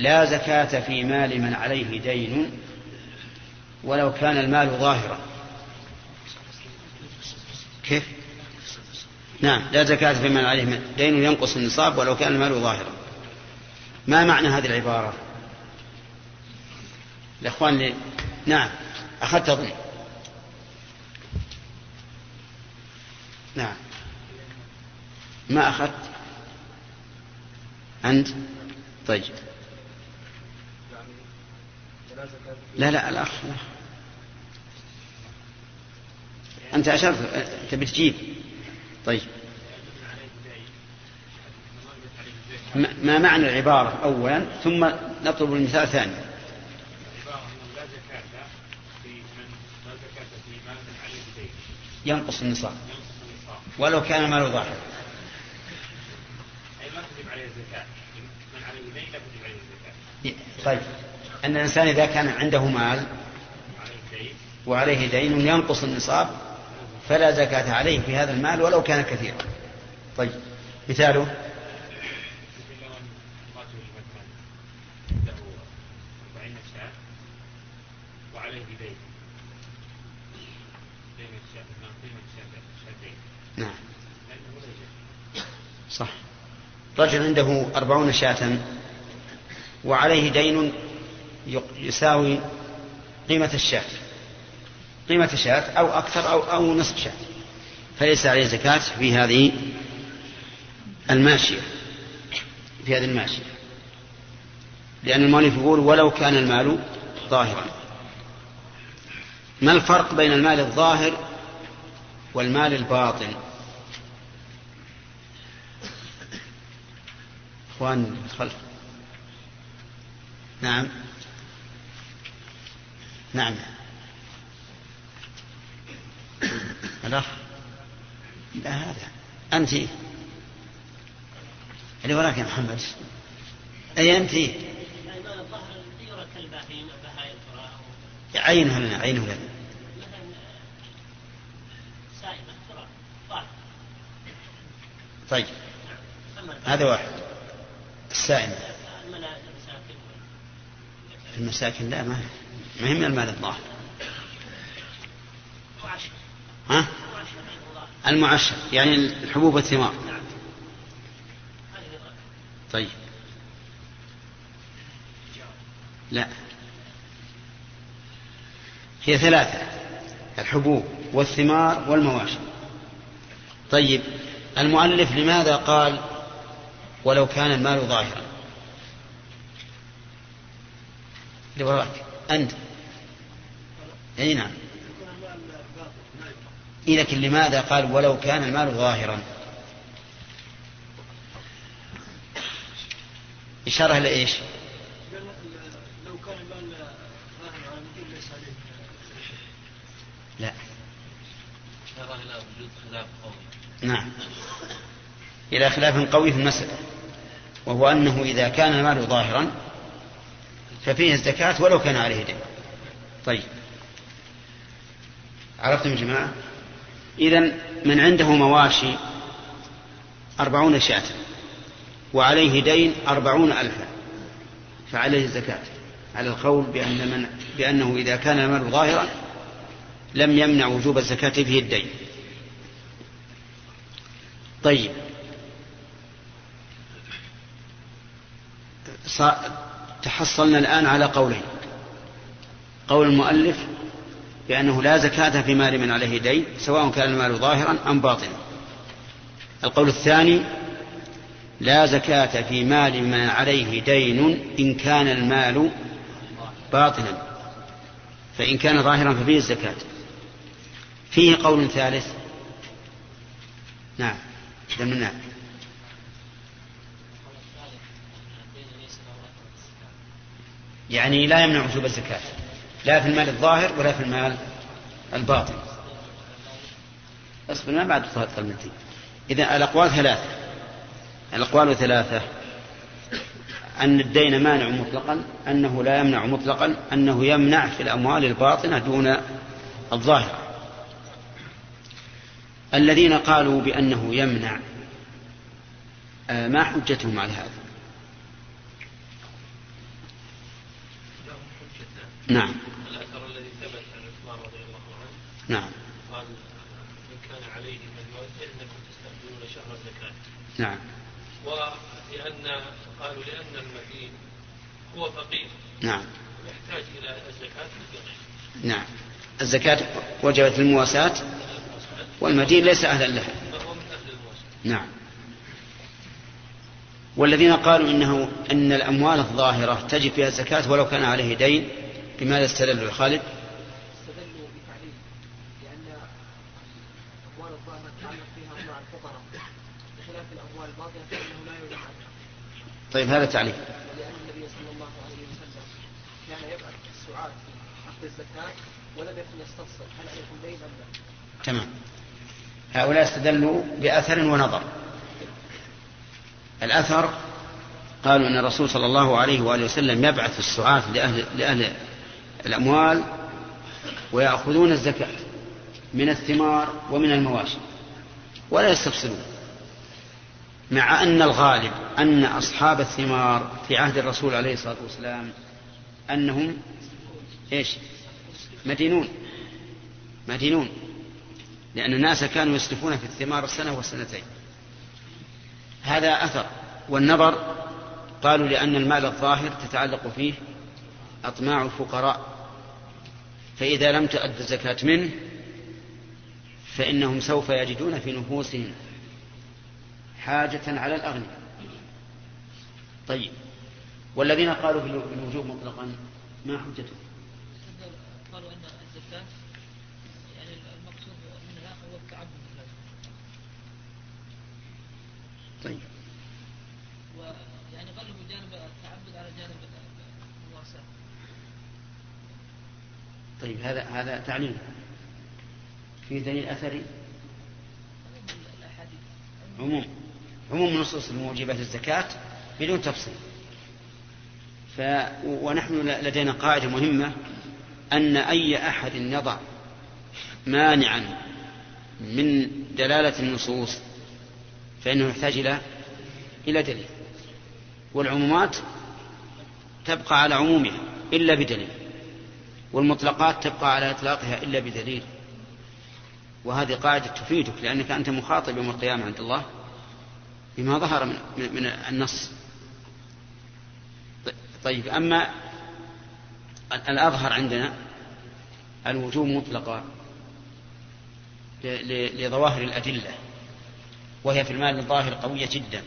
[SPEAKER 1] لا زكاة في مال من عليه دين ولو كان المال ظاهرا. كيف؟ نعم لا زكاة في من عليه دين ينقص النصاب ولو كان المال ظاهرا. ما معنى هذه العبارة؟ الأخوان لي... نعم أخذت أظن. نعم. ما أخذت؟ أنت؟ طيب. لا لا الأخ. أنت أشرت تبي تجيب طيب. ما معنى العبارة أولا؟ ثم نطلب المثال ثانيا ينقص النصاب. ولو كان ماله ظاهر
[SPEAKER 3] أي ما تجب عليه الزكاة. من عليه دين لا تجب عليه الزكاة.
[SPEAKER 1] طيب. أن الإنسان إذا كان عنده مال وعليه دين ينقص النصاب فلا زكاة عليه في هذا المال ولو كان كثيرا. طيب مثاله؟ نعم. صح. رجل عنده أربعون شاة وعليه دين يساوي قيمة الشاة قيمة الشاة أو أكثر أو, أو نصف شاة فليس عليه زكاة في هذه الماشية في هذه الماشية. لأن المؤلف يقول ولو كان المال ظاهرا. ما الفرق بين المال الظاهر والمال الباطن؟ إخوان الخلف نعم. نعم. الأخ. لا هذا. أنت. اللي وراك يا محمد. أي أنت؟ عينها لنا عينها لنا طيب. هذا واحد. السائمة
[SPEAKER 6] المساكن
[SPEAKER 1] المساكن؟ لا ما ما هي من المال الظاهر. ها؟ المعشر يعني الحبوب والثمار. طيب. لا. هي ثلاثة الحبوب والثمار والمواشي طيب المؤلف لماذا قال ولو كان المال ظاهرا؟ لوراك. أنت. أي نعم. إيه لكن لماذا قال ولو كان المال ظاهرا؟ إشارة لإيش
[SPEAKER 2] لو كان المال
[SPEAKER 1] لا.
[SPEAKER 5] إشارة إلى وجود خلاف قوي
[SPEAKER 1] نعم. إلى خلاف قوي في المسألة وهو أنه إذا كان المال ظاهرا ففيه الزكاة ولو كان عليه دين. طيب. عرفتم يا جماعة؟ إذا من عنده مواشي أربعون شاة وعليه دين أربعون ألفا فعليه الزكاة. على القول بأن من بأنه إذا كان المال ظاهرا لم يمنع وجوب الزكاة فيه الدين. طيب. تحصلنا الآن على قولين. قول المؤلف بأنه لا زكاة في مال من عليه دين سواء كان المال ظاهرا أم باطنا. القول الثاني لا زكاة في مال من عليه دين إن كان المال باطنا. فإن كان ظاهرا ففيه الزكاة. فيه قول ثالث. نعم دمنا يعني لا يمنع وجوب الزكاة. لا في المال الظاهر ولا في المال الباطن. اصبر ما بعد كلمتين إذا الأقوال ثلاثة. الأقوال ثلاثة. أن الدين مانع مطلقا أنه لا يمنع مطلقا أنه يمنع في الأموال الباطنة دون الظاهرة الذين قالوا بأنه يمنع آه، ما حجتهم على هذا؟ نعم
[SPEAKER 5] الأثر الذي ثبت عن عثمان رضي الله عنه
[SPEAKER 1] نعم.
[SPEAKER 5] قال إن كان عليه من فإنكم تستقبلون شهر الزكاة.
[SPEAKER 1] نعم.
[SPEAKER 5] ولأن قالوا لأن المدين هو فقير.
[SPEAKER 1] نعم.
[SPEAKER 5] يحتاج إلى الزكاة في
[SPEAKER 1] نعم. الزكاة وجبت المواساة والمدين ليس أهلا لها نعم. والذين قالوا إنه أن الأموال الظاهرة تجب فيها الزكاة ولو كان عليه دين بماذا استدلوا خالد؟
[SPEAKER 4] استدلوا بتعليل لأن أموال الظاهرة تتعلق فيها مع الفقراء بخلاف الأموال الباطنة فإنه لا يعلم عنها
[SPEAKER 1] طيب هذا تعليل
[SPEAKER 4] ولأن النبي صلى الله عليه وسلم كان يبعث السعاة حق الزكاة ولم يكن يستفصل هل عليكم دين أم لا؟
[SPEAKER 1] تمام. هؤلاء استدلوا بأثر ونظر. الأثر قالوا أن الرسول صلى الله عليه وآله وسلم يبعث السعاة لأهل, لأهل الأموال ويأخذون الزكاة من الثمار ومن المواشي ولا يستفصلون مع أن الغالب أن أصحاب الثمار في عهد الرسول عليه الصلاة والسلام أنهم إيش؟ مدينون. مدينون. لأن الناس كانوا يسلفون في الثمار السنة والسنتين هذا أثر. والنظر قالوا لأن المال الظاهر تتعلق فيه أطماع الفقراء. فإذا لم تؤد الزكاة منه فإنهم سوف يجدون في نفوسهم حاجة على الأغنياء. طيب. والذين قالوا بالوجوب مطلقا ما حجتهم؟
[SPEAKER 4] قالوا أن الزكاة يعني المقصود منها هو التعبد بالله
[SPEAKER 1] طيب.
[SPEAKER 4] ويعني غلبوا جانب التعبد على جانب المواساة
[SPEAKER 1] طيب هذا هذا تعليل. في دليل أثري؟ عموم. عموم النصوص الموجبة للزكاة بدون تفصيل. ف... ونحن لدينا قاعدة مهمة أن أي أحد يضع مانعا من دلالة النصوص فإنه يحتاج إلى إلى دليل. والعمومات تبقى على عمومها إلا بدليل. والمطلقات تبقى على إطلاقها إلا بدليل. وهذه قاعدة تفيدك لأنك أنت مخاطب يوم القيامة عند الله. بما ظهر من, من النص. طيب أما الأظهر عندنا الوجوب مطلقة لظواهر الأدلة وهي في المال الظاهر قوية جدا.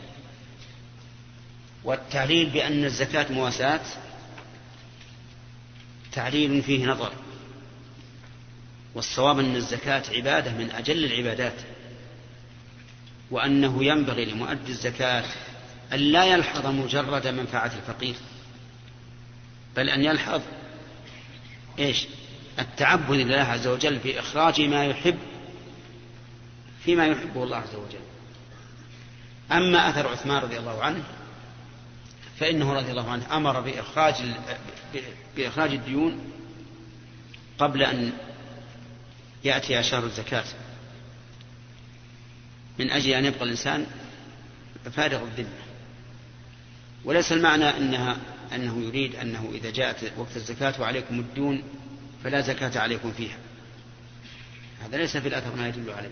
[SPEAKER 1] والتعليل بأن الزكاة مواساة تعليل فيه نظر والصواب أن الزكاة عبادة من أجل العبادات. وأنه ينبغي لمؤدي الزكاة أن لا يلحظ مجرد منفعة الفقير بل أن يلحظ إيش؟ التعبد لله عز وجل بإخراج ما يحب فيما يحبه الله عز وجل. أما أثر عثمان رضي الله عنه فإنه رضي الله عنه أمر بإخراج بإخراج الديون قبل أن يأتي شهر الزكاة. من أجل أن يبقى الإنسان فارغ الذمة. وليس المعنى أنها أنه يريد أنه إذا جاءت وقت الزكاة وعليكم الدون فلا زكاة عليكم فيها. هذا ليس في الأثر ما يدل عليه.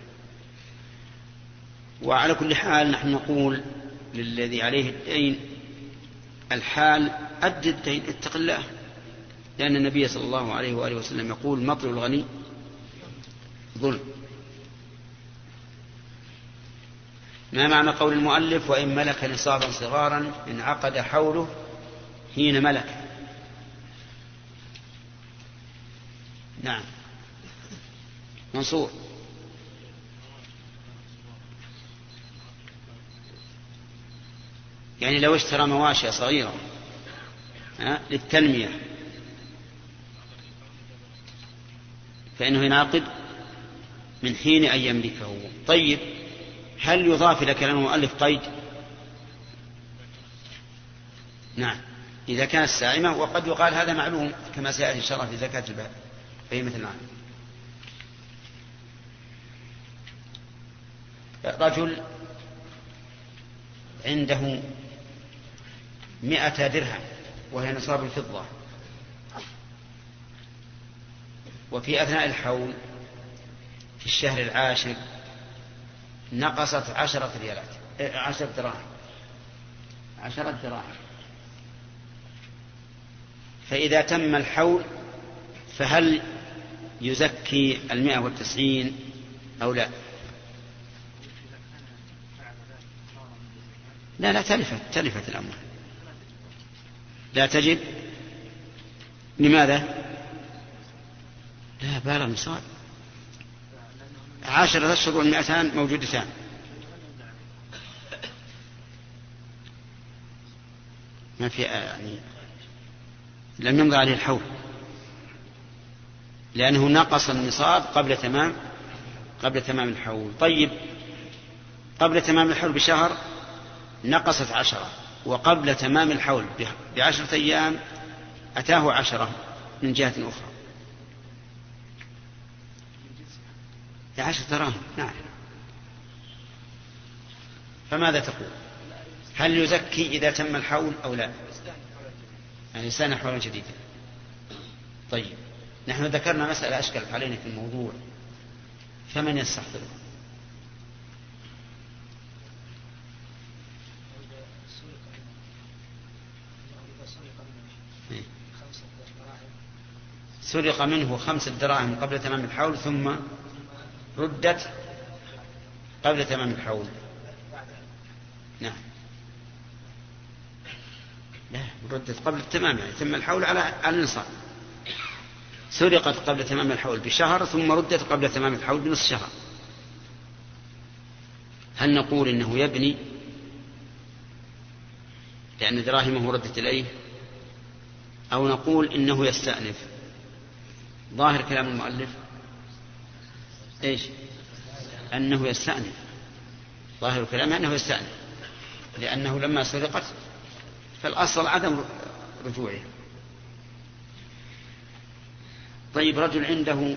[SPEAKER 1] وعلى كل حال نحن نقول للذي عليه الدين الحال أد الدين اتق الله. لأن النبي صلى الله عليه وآله وسلم يقول مطل الغني ظلم. ما معنى قول المؤلف وإن ملك نصابا صغارا انعقد حوله حين ملك؟ نعم. منصور. يعني لو اشترى مواشي صغيرة للتنمية. فإنه يناقض من حين أن يملكه. طيب. هل يضاف إلى كلام المؤلف قيد؟ نعم. إذا كانت سائمة وقد يقال هذا معلوم كما سيأتي إن شاء الله في زكاة بهيمة النعم رجل عنده مئة درهم وهي نصاب الفضة. وفي أثناء الحول في الشهر العاشر نقصت عشرة ريالات. إيه، عشرة دراهم. عشرة دراهم. فإذا تم الحول فهل يزكي المئة والتسعين أو لا؟ لا لا تلفت تلفت الأموال. لا تجب لماذا؟ لا بال النصاب عشرة أشهر والمئتان موجودتان. ما في يعني لم يمضي عليه الحول. لأنه نقص النصاب قبل تمام قبل تمام الحول. طيب قبل تمام الحول بشهر نقصت عشرة وقبل تمام الحول بعشرة أيام أتاه عشرة من جهة أخرى. بعشرة دراهم. نعم. فماذا تقول؟ هل يزكي إذا تم الحول أو لا؟ يعني سنة حولا جديدا طيب. نحن ذكرنا مسألة أشكلت علينا في الموضوع. فمن يستحضرها سرق منه خمسة دراهم قبل تمام الحول ثم ردت قبل تمام الحول. نعم. لا ردت قبل التمام يعني تم الحول على النصاب. سرقت قبل تمام الحول بشهر ثم ردت قبل تمام الحول بنصف شهر. هل نقول إنه يبني؟ لأن دراهمه ردت إليه. أو نقول إنه يستأنف. ظاهر كلام المؤلف إيش؟ أنه يستأنف. ظاهر كلامه أنه يستأنف. لأنه لما سرقت فالأصل عدم رجوعها طيب رجل عنده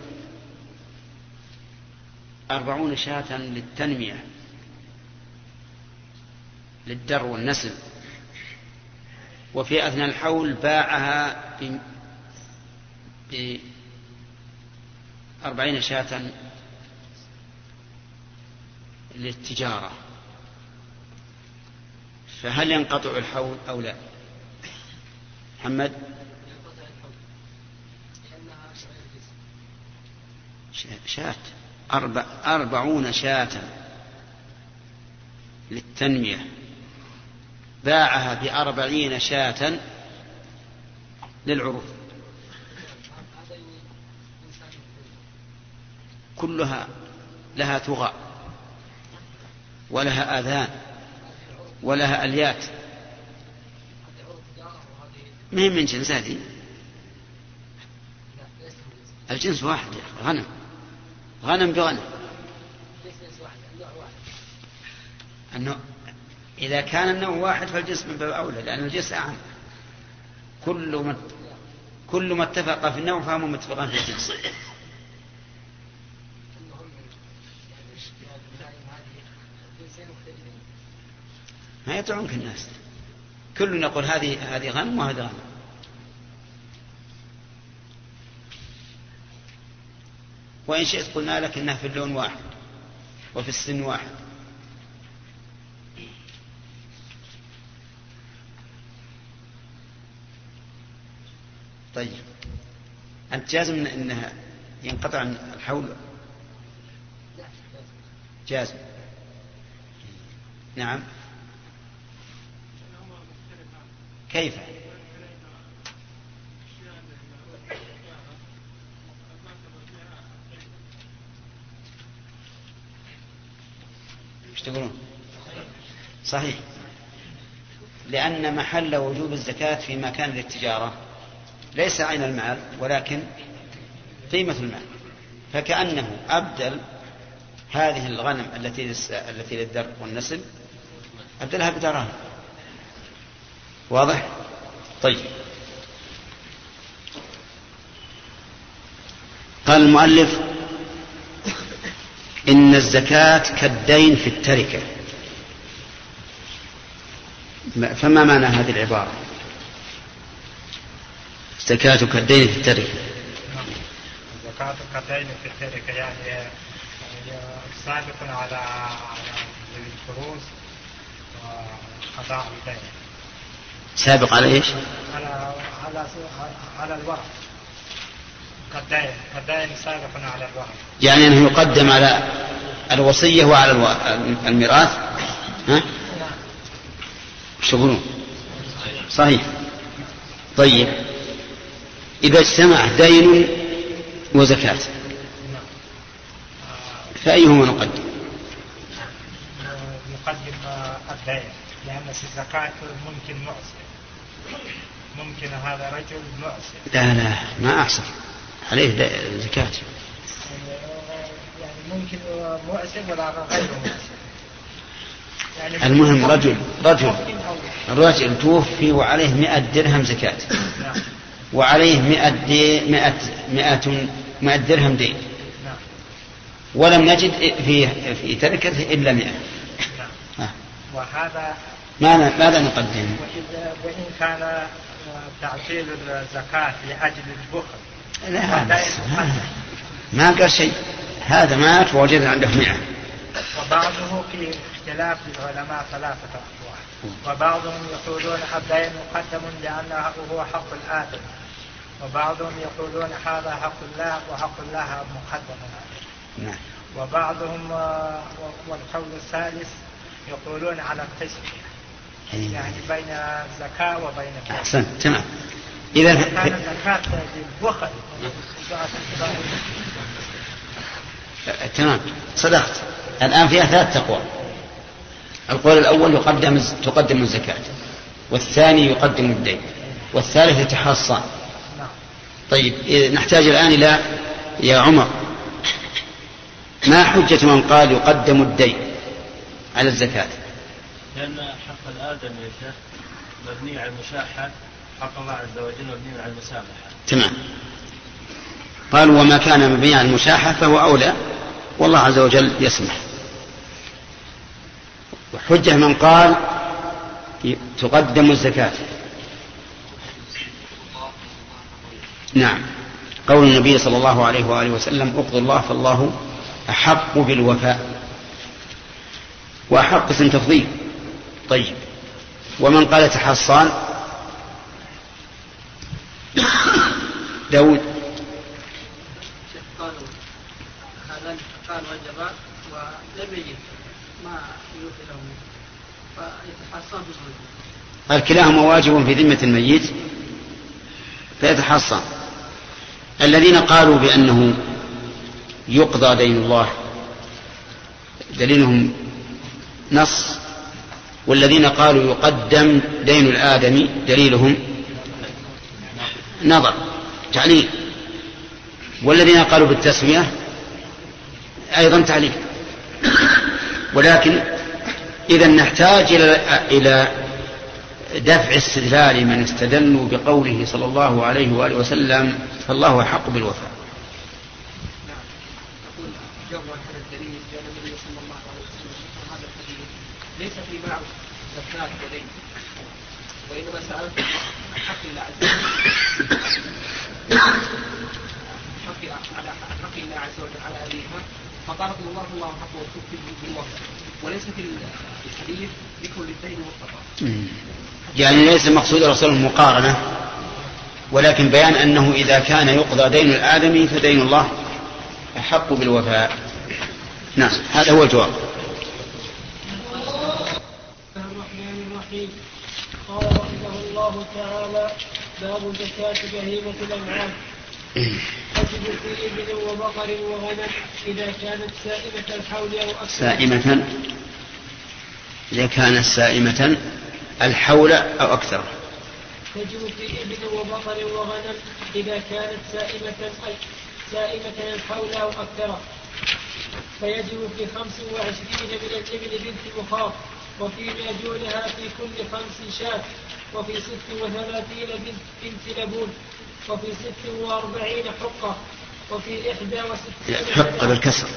[SPEAKER 1] أربعون شاة للتنمية للدر والنسل وفي أثناء الحول باعها ب أربعين شاة للتجارة. فهل ينقطع الحول أو لا؟ محمد؟ شاة. أربع أربعون شاة للتنمية. باعها بأربعين شاة للعروض. كلها لها ثغى ولها آذان ولها أليات. ما من جنس هذه؟ الجنس واحد يا أخي غنم. غنم بغنم. النوع إذا كان النوع واحد فالجنس من باب أولى لأن الجنس أعم. كل ما كل ما اتفق في النوع فهم متفقان في الجنس. ما يطعنك الناس. كل يقول هذه هذه غنم وهذا غنم وإن شئت قلنا لك إنها في اللون واحد وفي السن واحد. طيب. أنت جازم أنها ينقطع الحول؟ جازم. نعم. كيف؟ إيش تقولون؟ صحيح. لأن محل وجوب الزكاة في مكان للتجارة ليس عين المال ولكن قيمة المال. فكأنه أبدل هذه الغنم التي التي والنسل أبدلها بدراهم. واضح؟ طيب. قال المؤلف إن الزكاة كالدين في التركة. فما معنى هذه العبارة؟ الزكاة كالدين في التركة.
[SPEAKER 7] الزكاة كالدين في التركة يعني سابق على الفروس وقضاء الدين.
[SPEAKER 1] سابق على إيش؟
[SPEAKER 7] على على على الورق كالدين سابق على الورق
[SPEAKER 1] يعني أنه يقدم على الوصية وعلى الميراث ها؟ وش تقولون؟ صحيح طيب إذا اجتمع دين وزكاة فأيهما نقدم؟
[SPEAKER 7] نقدم الدين لأن الزكاة ممكن معسر ممكن هذا رجل معسر
[SPEAKER 1] لا لا ما أحسن. عليه زكاة.
[SPEAKER 7] يعني ممكن معسر ولا غير معسر يعني
[SPEAKER 1] المهم رجل رجل. الرجل توفي وعليه مئة درهم زكاة.
[SPEAKER 7] نعم.
[SPEAKER 1] وعليه مئة دي مئة مئة مئة درهم دين.
[SPEAKER 7] نعم.
[SPEAKER 1] ولم نجد في في تركته إلا مئة.
[SPEAKER 7] نعم.
[SPEAKER 1] ها.
[SPEAKER 7] وهذا
[SPEAKER 1] ماذا ماذا نقدم؟
[SPEAKER 7] وإن كان تعطيل الزكاة لأجل البخل.
[SPEAKER 1] لا بس ما, ما قال شيء. هذا مات ووجد عنده مئة
[SPEAKER 7] وبعضه في اختلاف للعلماء ثلاثة أقوال. وبعضهم يقولون الدين مقدم لأنه هو حق الآدم. وبعضهم يقولون هذا حق الله وحق الله مقدم. عليه
[SPEAKER 1] نعم.
[SPEAKER 7] وبعضهم آه، والقول الثالث يقولون على
[SPEAKER 1] أي.
[SPEAKER 7] يعني بين الزكاة وبين
[SPEAKER 1] أحسنت. تمام. إذا
[SPEAKER 7] كان الزكاة للبخل
[SPEAKER 1] تمام. صدقت. الآن فيها ثلاث تقوى القول الأول يقدم تقدم الزكاة. والثاني يقدم الدين. والثالث يتحصان.
[SPEAKER 7] نعم.
[SPEAKER 1] طيب إيه، نحتاج الآن إلى يا عمر. ما حجة من قال يقدم الدين على الزكاة؟
[SPEAKER 8] لأن حق الآدم يا شيخ مبني على المشاحة حق الله عز وجل مبني على المسامحة.
[SPEAKER 1] تمام. قالوا وما كان مبنيا على المشاحة فهو أولى. والله عز وجل يسمح. وحجة من قال تقدم الزكاة. نعم. قول النبي صلى الله عليه وآله وسلم اقضوا الله فالله أحق بالوفاء. وأحق اسم تفضيل. طيب. ومن قال تحصان؟ داود.
[SPEAKER 4] قالوا قال ولم يجد ما له فيتحصن
[SPEAKER 1] قال كلاهما واجب في ذمة الميت. فيتحصن الذين قالوا بأنه يقضى دين الله دليلهم نص. والذين قالوا يقدم دين الآدمي دليلهم نظر تعليل. والذين قالوا بالتسوية أيضا تعليل. ولكن إذا نحتاج إلى إلى دفع استدلال من استدلوا بقوله صلى الله عليه وآله وسلم فالله أحق بالوفاء.
[SPEAKER 4] ليس في بعض وإنما سألت عن حق الله عز وجل. حق على حق الله عز وجل على أبيها الله الله وليس في الحديث ذكر للدين
[SPEAKER 1] يعني ليس المقصود الرسول المقارنة ولكن بيان أنه إذا كان يقضى دين الآدمي فدين الله أحق بالوفاء. نعم هذا هو الجواب
[SPEAKER 9] الرحمن الرحيم قال رحمه الله تعالى باب زكاة بهيمة الأنعام. تجب في إبل وبقر وغنم إذا كانت سائمة الحول أو أكثر.
[SPEAKER 1] سائمة؟ إذا كانت سائمة الحول أو أكثر.
[SPEAKER 9] تجب في إبل وبقر وغنم إذا كانت سائمة سائمة الحول أو أكثر. فيجب في خمس وعشرين من الإبل بنت مخاض وفي دونها في كل خمس شاة. وفي ست وثلاثين بنت, لبون وفي ست وأربعين حقة وفي إحدى وستين
[SPEAKER 1] حق بالكسر.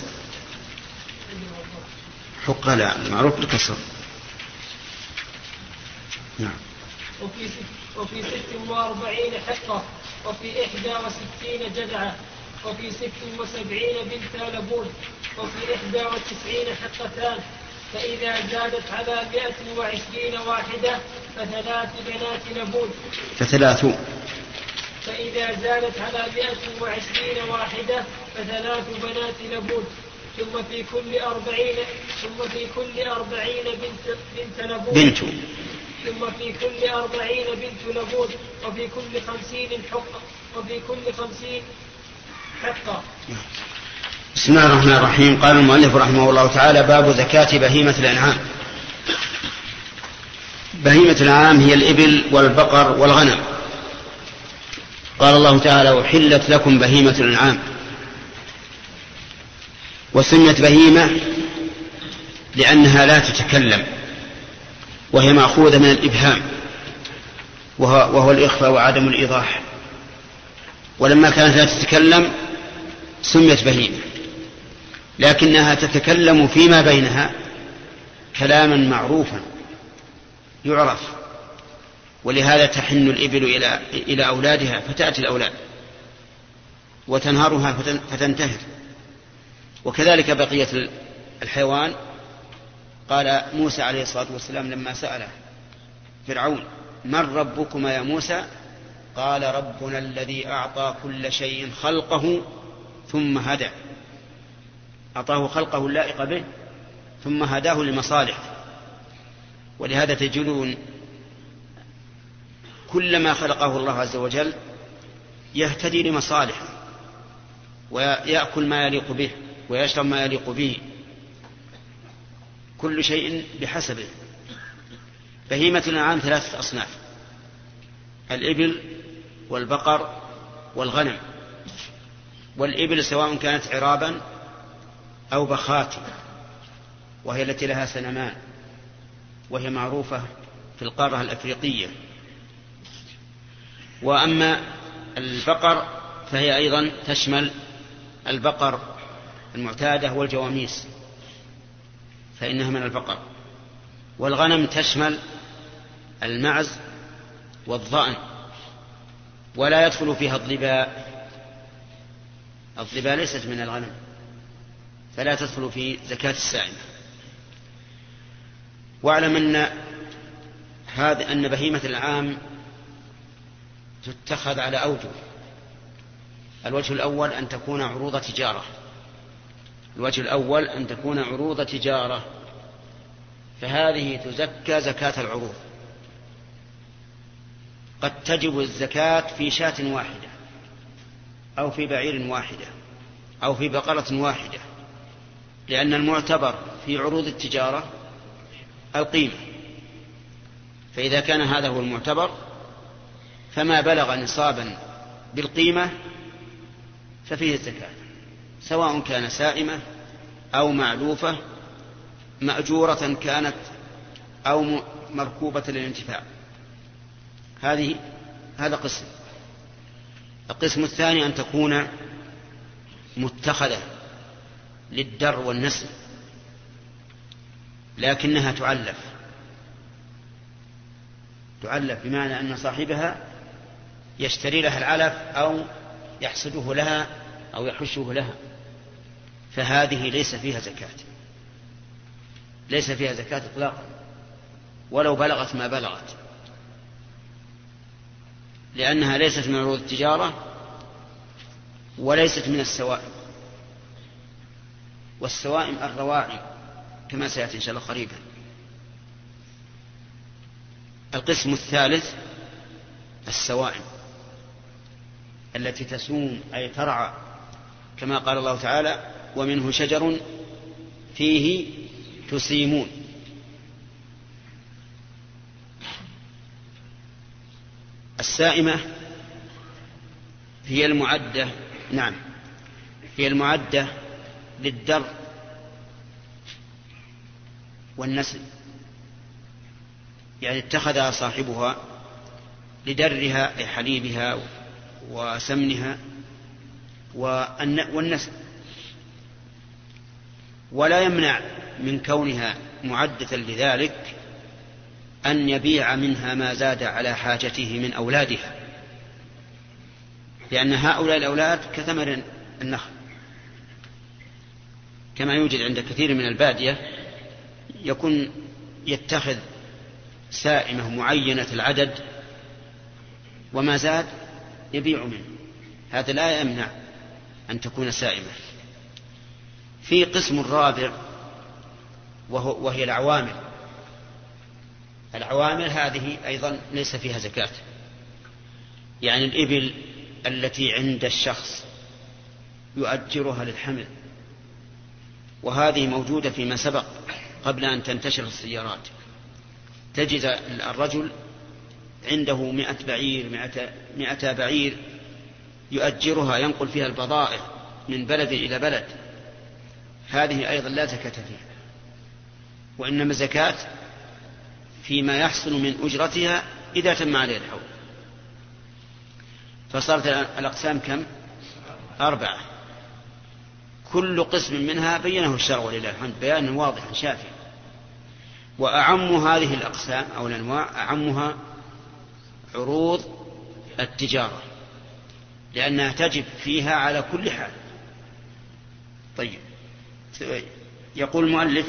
[SPEAKER 1] حق لا معروف بالكسر. نعم.
[SPEAKER 9] وفي ست وفي ست وأربعين حقة وفي إحدى وستين جدعة وفي ست وسبعين بنت لبون وفي إحدى وتسعين حقتان. فإذا زادت على مئة وعشرين واحدة فثلاث بنات لبون
[SPEAKER 1] فثلاث.
[SPEAKER 9] فإذا زادت على مئة وعشرين واحدة فثلاث بنات لبون ثم في كل أربعين ثم في كل أربعين بنت بنت لبون
[SPEAKER 1] بنت.
[SPEAKER 9] ثم في كل أربعين بنت لبون وفي كل خمسين حقة وفي كل خمسين حقة.
[SPEAKER 1] بسم الله الرحمن الرحيم. قال المؤلف رحمه الله تعالى باب زكاة بهيمة الأنعام. بهيمة الأنعام هي الإبل والبقر والغنم. قال الله تعالى أحلت لكم بهيمة الأنعام. وسميت بهيمة لأنها لا تتكلم وهي مأخوذة من الإبهام وهو, الإخفاء وعدم الإيضاح. ولما كانت لا تتكلم سميت بهيمة. لكنها تتكلم فيما بينها كلاما معروفا يعرف. ولهذا تحن الإبل إلى إلى أولادها فتأتي الأولاد وتنهرها فتنتهر. وكذلك بقية الحيوان. قال موسى عليه الصلاة والسلام لما سأله فرعون من ربكما يا موسى؟ قال ربنا الذي أعطى كل شيء خلقه ثم هدى. أعطاه خلقه اللائق به ثم هداه لمصالح ولهذا تجدون كلما خلقه الله عز وجل يهتدي لمصالحه ويأكل ما يليق به ويشرب ما يليق به كل شيء بحسبه. بهيمة الأنعام ثلاثة أصناف الإبل والبقر والغنم. والإبل سواء كانت عرابا أو بخات وهي التي لها سنمان وهي معروفة في القارة الأفريقية. وأما البقر فهي أيضا تشمل البقر المعتادة والجواميس فإنها من البقر. والغنم تشمل المعز والظأن ولا يدخل فيها الظباء الظباء ليست من الغنم. فلا تدخل في زكاة السائمة واعلم أن هذا أن بهيمة العام تتخذ على أوجه. الوجه الأول أن تكون عروض تجارة. الوجه الأول أن تكون عروض تجارة. فهذه تزكى زكاة العروض. قد تجب الزكاة في شاة واحدة أو في بعير واحدة أو في بقرة واحدة. لأن المعتبر في عروض التجارة القيمة. فإذا كان هذا هو المعتبر فما بلغ نصابا بالقيمة ففيه الزكاة سواء كان سائمة أو معلوفة مأجورة كانت أو مركوبة للانتفاع. هذه هذا قسم. القسم الثاني أن تكون متخذة. للدر والنسل لكنها تعلف. تعلف بمعنى أن صاحبها يشتري لها العلف أو يحصده لها أو يحشه لها. فهذه ليس فيها زكاة. ليس فيها زكاة إطلاقا ولو بلغت ما بلغت. لأنها ليست من عروض التجارة وليست من السوائم والسوائم الرواعي كما سيأتي إن شاء الله قريبا. القسم الثالث السوائم التي تسوم أي ترعى كما قال الله تعالى ومنه شجر فيه تسيمون السائمة هي المعدة نعم هي المعدة للدر والنسل يعني اتخذها صاحبها لدرها أي حليبها وسمنها والنسل. ولا يمنع من كونها معدة لذلك أن يبيع منها ما زاد على حاجته من أولادها لأن هؤلاء الأولاد كثمر النخل. كما يوجد عند كثير من البادية يكون يتخذ سائمة معينة العدد وما زاد يبيع منه. هذا لا يمنع أن تكون سائمة. في قسم رابع وهو وهي العوامل. العوامل هذه أيضا ليس فيها زكاة. يعني الإبل التي عند الشخص يؤجرها للحمل. وهذه موجودة فيما سبق قبل أن تنتشر السيارات. تجد الرجل عنده مئة بعير مئة, مئة بعير يؤجرها ينقل فيها البضائع من بلد إلى بلد. هذه أيضا لا زكاة فيها وإنما زكاة فيما يحصل من أجرتها إذا تم عليه الحول. فصارت الأقسام كم؟ أربعة. كل قسم منها بينه الشرع ولله الحمد بيانا واضحا شافيا وأعم هذه الأقسام أو الأنواع أعمها عروض التجارة لأنها تجب فيها على كل حال. طيب. يقول المؤلف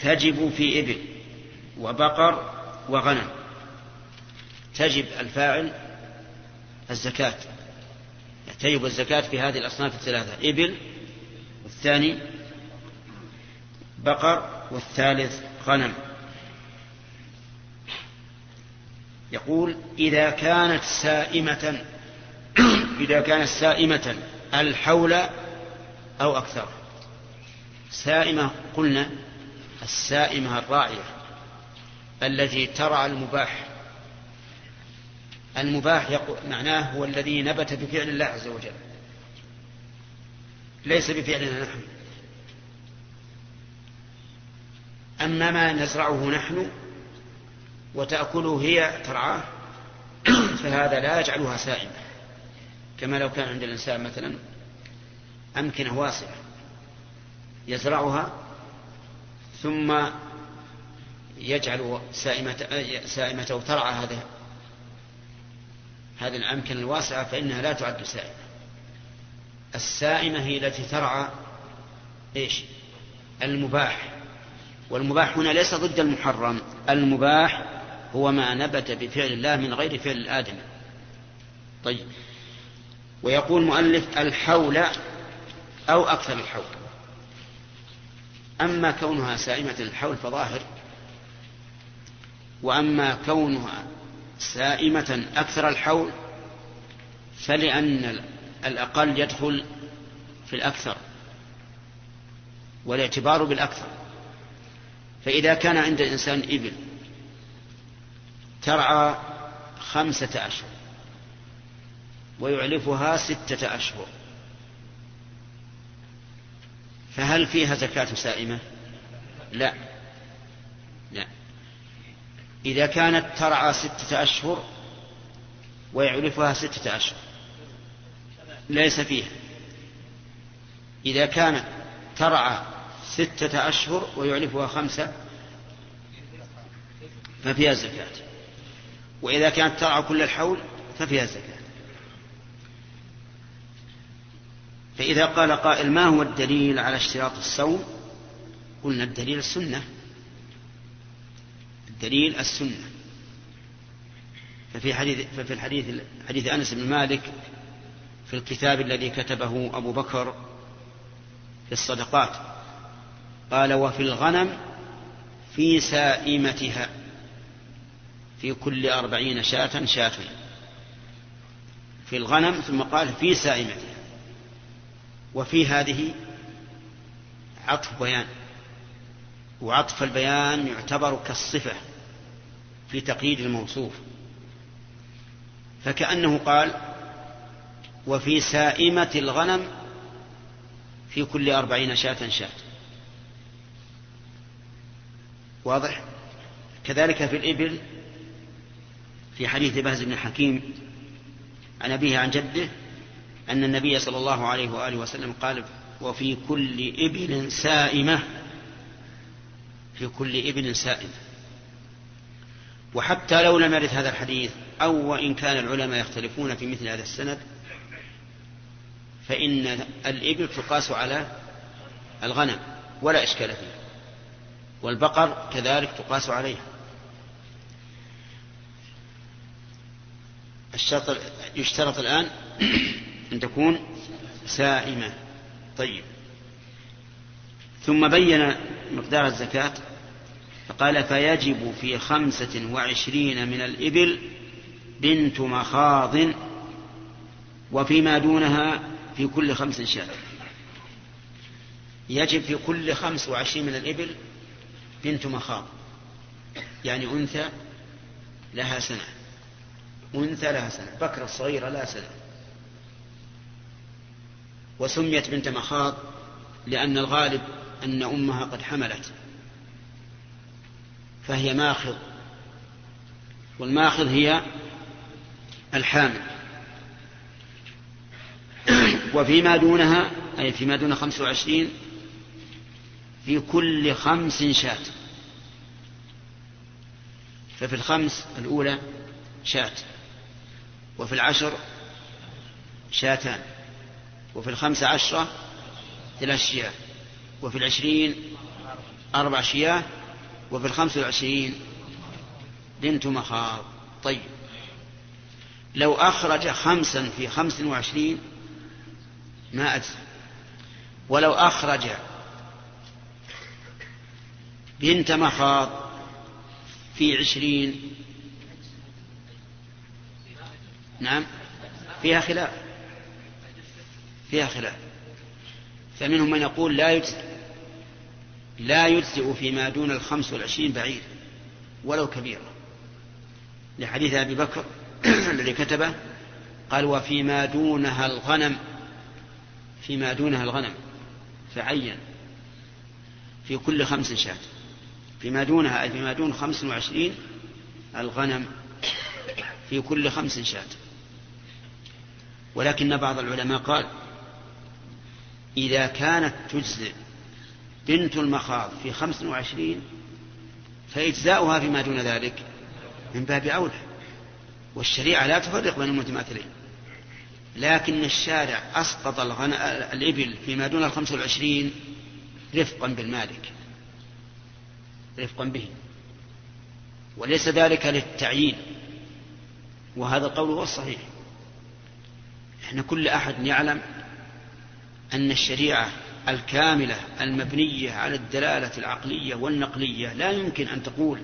[SPEAKER 1] تجب في إبل وبقر وغنم. تجب الفاعل الزكاة. تجب الزكاة في هذه الأصناف الثلاثة إبل والثاني بقر والثالث غنم. يقول إذا كانت سائمة إذا كانت سائمة الحول أو أكثر. سائمة قلنا السائمة الراعية التي ترعى المباح. المباح معناه هو الذي نبت بفعل الله عز وجل. ليس بفعلنا نحن. أما ما نزرعه نحن وتأكله هي ترعاه فهذا لا يجعلها سائمة كما لو كان عند الإنسان مثلا أمكنة واسعة يزرعها ثم يجعل سائمة سائمته ترعى هذه هذه الأمكنة الواسعة فإنها لا تعد سائمة. السائمة هي التي ترعى إيش؟ المباح. والمباح هنا ليس ضد المحرم. المباح هو ما نبت بفعل الله من غير فعل الآدم طيب. ويقول مؤلف الحول أو أكثر الحول. أما كونها سائمة الحول فظاهر. وأما كونها سائمة أكثر الحول فلأن الأقل يدخل في الأكثر والاعتبار بالأكثر. فإذا كان عند الإنسان إبل ترعى خمسة أشهر ويعلفها ستة أشهر فهل فيها زكاة سائمة؟ لا. لا. إذا كانت ترعى ستة أشهر ويعلفها ستة أشهر ليس فيها. إذا كانت ترعى ستة أشهر ويعلفها خمسة ففيها الزكاة وإذا كانت ترعى كل الحول ففيها الزكاة فإذا قال قائل ما هو الدليل على اشتراط الصوم؟ قلنا الدليل السنة. الدليل السنة. ففي حديث ففي الحديث حديث أنس بن مالك في الكتاب الذي كتبه أبو بكر في الصدقات. قال وفي الغنم في سائمتها في كل أربعين شاة شاة. في الغنم ثم قال في سائمتها. وفي هذه عطف بيان. وعطف البيان يعتبر كالصفة في تقييد الموصوف. فكأنه قال وفي سائمة الغنم في كل أربعين شاة شاة. واضح؟ كذلك في الإبل في حديث بهز بن حكيم عن أبيه عن جده أن النبي صلى الله عليه وآله وسلم قال وفي كل إبل سائمة في كل إبل سائمة. وحتى لو لم يرد هذا الحديث أو وإن كان العلماء يختلفون في مثل هذا السند فإن الإبل تقاس على الغنم ولا إشكال فيه والبقر كذلك تقاس عليها. الشرط يشترط الآن أن تكون سائمة. طيب. ثم بين مقدار الزكاة فقال فيجب في خمسة وعشرين من الإبل بنت مخاض وفيما دونها في كل خمس شاة يجب في كل خمس وعشرين من الإبل بنت مخاض. يعني أنثى لها سنة. أنثى لها سنة. بكرة صغيرة لها سنة. وسميت بنت مخاض لأن الغالب أن أمها قد حملت. فهي ماخض والماخض هي الحامل. وفيما دونها أي فيما دون خمس وعشرين في كل خمس شاة. ففي الخمس الأولى شاة وفي العشر شاتان وفي الخمس عشرة ثلاث شياه وفي العشرين أربع شياه وفي الخمس والعشرين بنت مخاض. طيب لو أخرج خمسا في خمس وعشرين ما أجزى ولو أخرج بنت مخاض في عشرين نعم فيها خلاف فيها خلاف. فمنهم من يقول لا يجزئ لا يجزئ فيما دون الخمس والعشرين بعيد ولو كبيرة. لحديث أبي بكر الذي كتبه قال وفيما دونها الغنم. فيما دونها الغنم فعين في كل خمس شاة. فيما دونها أي فيما دون خمس وعشرين الغنم في كل خمس شاة. ولكن بعض العلماء قال إذا كانت تجزئ بنت المخاض في خمس وعشرين فإجزاؤها فيما دون ذلك من باب أولى. والشريعة لا تفرق بين المتماثلين. لكن الشارع أسقط. الإبل فيما دون الخمس والعشرين رفقا بالمالك. رفقا به. وليس ذلك للتعيين. وهذا القول هو الصحيح. إحنا كل أحد يعلم أن الشريعة الكاملة المبنية على الدلالة العقلية والنقلية لا يمكن أن تقول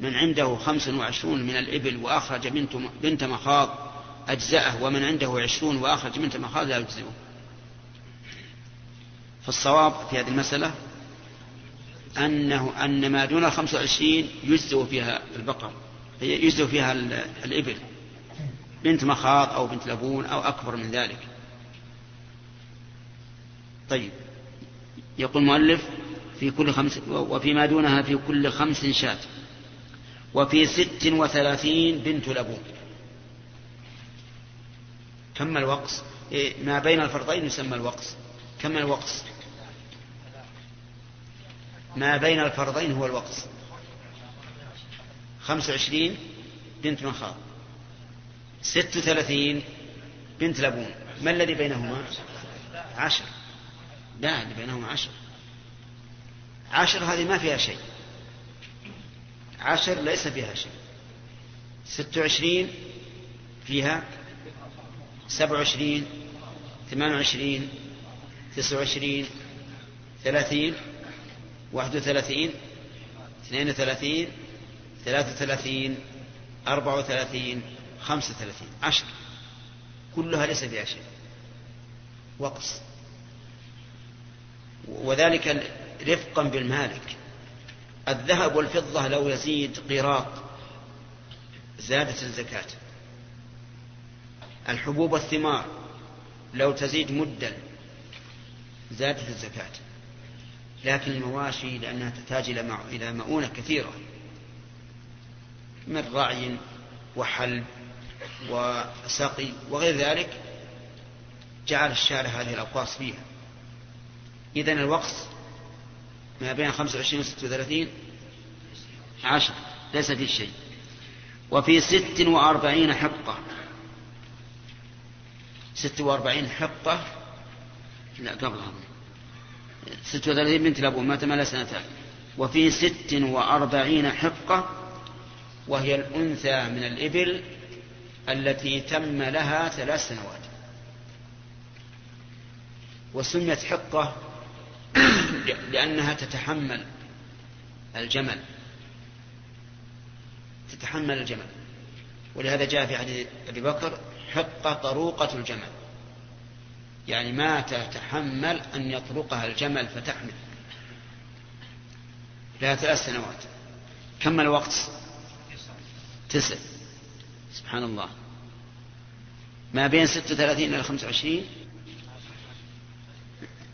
[SPEAKER 1] من عنده خمس وعشرون من الإبل وأخرج بنت مخاض أجزأه ومن عنده عشرون وأخرج بنت مخاض لا يجزئه. فالصواب في هذه المسألة أنه أن ما دون الخمس وعشرين يجزئ فيها البقر يجزئ فيها الإبل بنت مخاض أو بنت لبون أو أكبر من ذلك. طيب يقول المؤلف في كل خمس وفيما دونها في كل خمس شاة وفي ست وثلاثين بنت لبون. كم الوقص؟ إيه ما بين الفرضين يسمى الوقص. كم الوقص؟ ما بين الفرضين هو الوقص. خمس وعشرين بنت مخاض ست وثلاثين بنت لبون. ما الذي بينهما؟ عشر. لا اللي بينهما عشر. عشر هذه ما فيها شيء. عشر ليس فيها شيء. ست وعشرين فيها سبع وعشرين ثمان وعشرين تسع وعشرين ثلاثين واحد وثلاثين اثنين وثلاثين ثلاثة وثلاثين أربعة وثلاثين خمسة وثلاثين. عشر. كلها ليس فيها شيء. وقص. وذلك رفقا بالمالك. الذهب والفضة لو يزيد قيراط زادت الزكاة. الحبوب والثمار لو تزيد مدا زادت الزكاة. لكن المواشي لأنها تحتاج إلى مؤونة كثيرة من رعي وحلب وسقي وغير ذلك جعل الشارع هذه الأقواس فيها. إذن الوقت ما بين 25 و 36 عشر ليس في شيء. وفي ست وأربعين حقة. ست وأربعين حقة لا قبلها. ست وثلاثين بنت لأبو مات ما سنتان وفي ست وأربعين حقة وهي الأنثى من الإبل التي تم لها ثلاث سنوات. وسميت حقة لأنها تتحمل الجمل. تتحمل الجمل. ولهذا جاء في حديث أبي بكر حقة طروقة الجمل. يعني ما تتحمل أن يطرقها الجمل فتحمل. لها ثلاث سنوات. كم الوقت تسع. سبحان الله. ما بين ست وثلاثين إلى خمسة وعشرين؟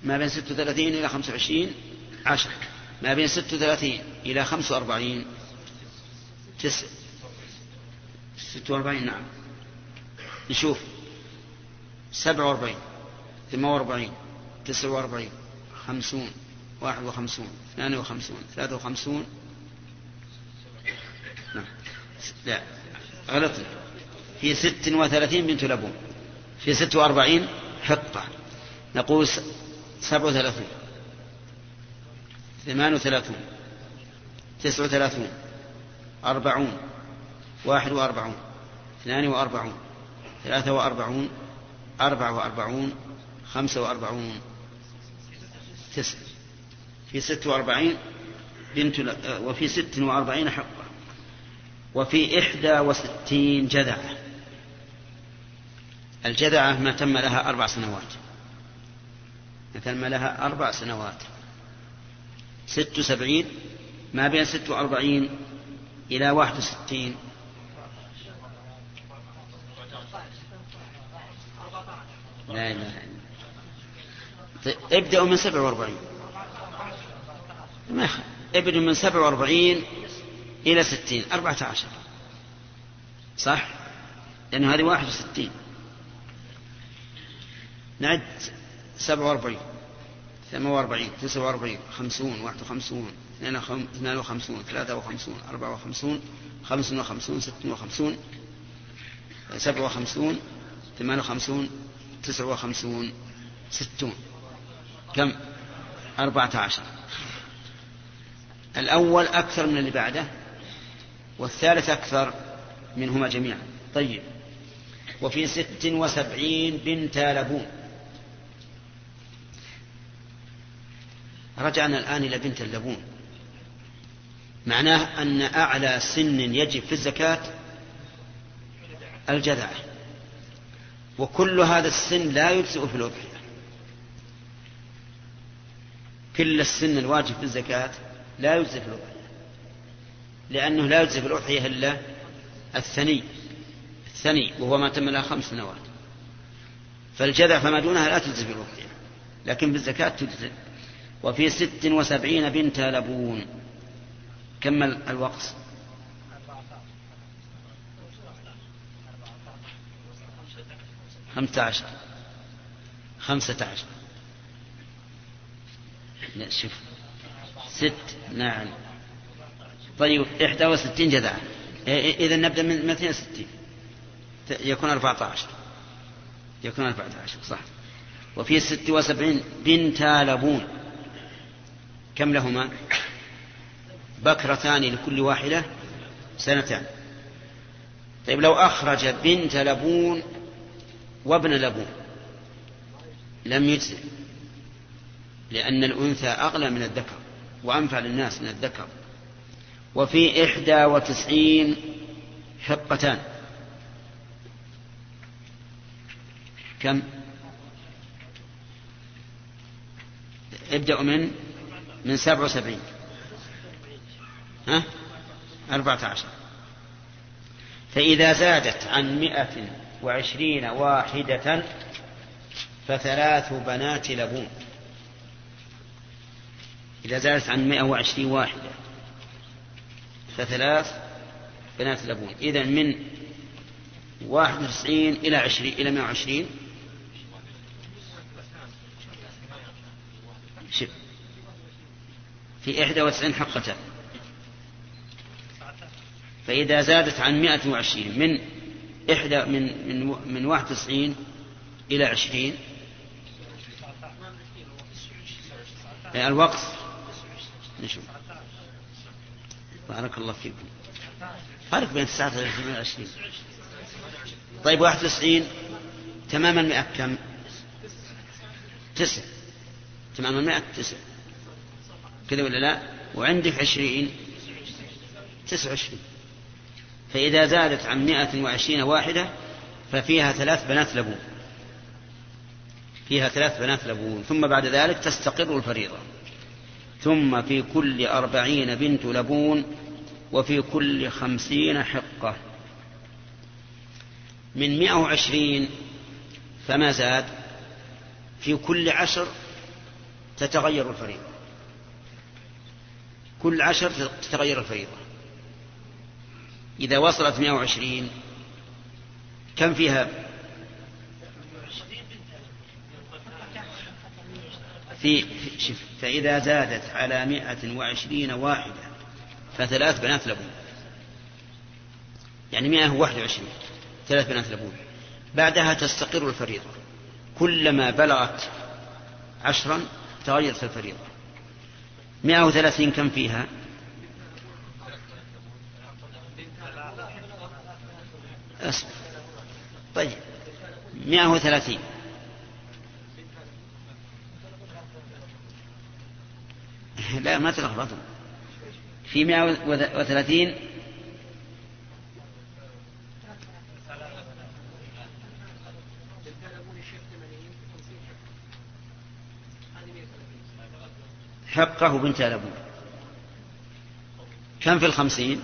[SPEAKER 1] ما بين ست وثلاثين إلى خمسة وعشرين؟ عشر. ما بين ست وثلاثين إلى خمسة وأربعين؟ تسع. ست وأربعين نعم. نشوف. سبع وأربعين ثمان وأربعين تسع وأربعين خمسون واحد وخمسون اثنان وخمسون ثلاثة وخمسون. نعم. لا غلطنا. في ست وثلاثين بنت لبون. في ست وأربعين حقة. نقول سبع وثلاثون. ثمان وثلاثون تسع وثلاثون أربعون واحد وأربعون اثنان وأربعون. ثلاثة وأربعون أربعة وأربعون خمسة وأربعون. تسع في ست وأربعين بنت وفي ست وأربعين حقة وفي إحدى وستين جذعة. الجذعة ما تم لها أربع سنوات. ما تم لها أربع سنوات. ست وسبعين ما بين ست وأربعين إلى واحد وستين. لا إله إلا ابدأوا من 47 ما ابدأوا من 47 إلى 60 14 صح؟ لأن هذه 61 نعد 47 48 49 50 51 52 53 54 55 56 57 58 تسعة وخمسون ستون. كم؟ أربعة عشر. الأول أكثر من اللي بعده والثالث أكثر منهما جميعا. طيب. وفي ست وسبعين بنت لبون. رجعنا الآن إلى بنت اللبون. معناه أن أعلى سن يجب في الزكاة الجذعة وكل هذا السن لا يجزئ في الأضحية كل السن الواجب في الزكاة لا يجزئ في الأضحية لأنه لا يجزئ في الأضحية إلا الثني. الثني وهو ما تم لها خمس سنوات. فالجذع فما دونها لا تجزئ في الأضحية. لكن بالزكاة تجزئ. وفي ست وسبعين بنت لبون. كمل الوقت. خمسة عشر. خمسة عشر. لا شوف. ست نعم. طيب إحدى وستين جذعة إذا نبدأ من اثنين وستين. يكون أربعة عشر. يكون أربعة عشر صح. وفي ست وسبعين بنت لبون. كم لهما؟ بكرتان لكل واحدة سنتان. طيب لو أخرج بنت لبون وابن لبون لم يجزئ لأن الأنثى أغلى من الذكر وأنفع للناس من الذكر. وفي إحدى وتسعين حقتان. كم؟ ابدأوا من؟ من سبع وسبعين. ها؟ أربعة عشر. فإذا زادت عن مئة وعشرين واحدة فثلاث بنات لبون إذا زادت عن مئة وعشرين واحدة فثلاث بنات لبون إذا من واحد وتسعين إلى عشرين إلى مئة وعشرين. في إحدى وتسعين حقتان فإذا زادت عن مئة وعشرين من إحدى من من من واحد وتسعين إلى عشرين. الوقت؟ نشوف. بارك الله فيكم. فرق بين تسعة وعشرين طيب واحد وتسعين تمام المئة كم؟ تسع. تمام المئة تسع. كذا ولا لا؟ وعندك عشرين؟ تسع وعشرين. فإذا زادت عن مائة وعشرين واحدة ففيها ثلاث بنات لبون فيها ثلاث بنات لبون ثم بعد ذلك تستقر الفريضة. ثم في كل أربعين بنت لبون وفي كل خمسين حقة. من مئة وعشرين فما زاد في كل عشر تتغير الفريضة. كل عشر تتغير الفريضة. إذا وصلت 120 كم فيها؟ في شف فإذا زادت على مائة وعشرين واحدة فثلاث بنات لبون. يعني مائة وواحد وعشرين ثلاث بنات لبون. بعدها تستقر الفريضة. كلما بلغت عشرا تغيرت الفريضة. مائة وثلاثين كم فيها؟ أصبر طيب. مائة وثلاثين. لا ما تلخبطوا في مائة وثلاثين. حقه بنت لبون. كم في الخمسين؟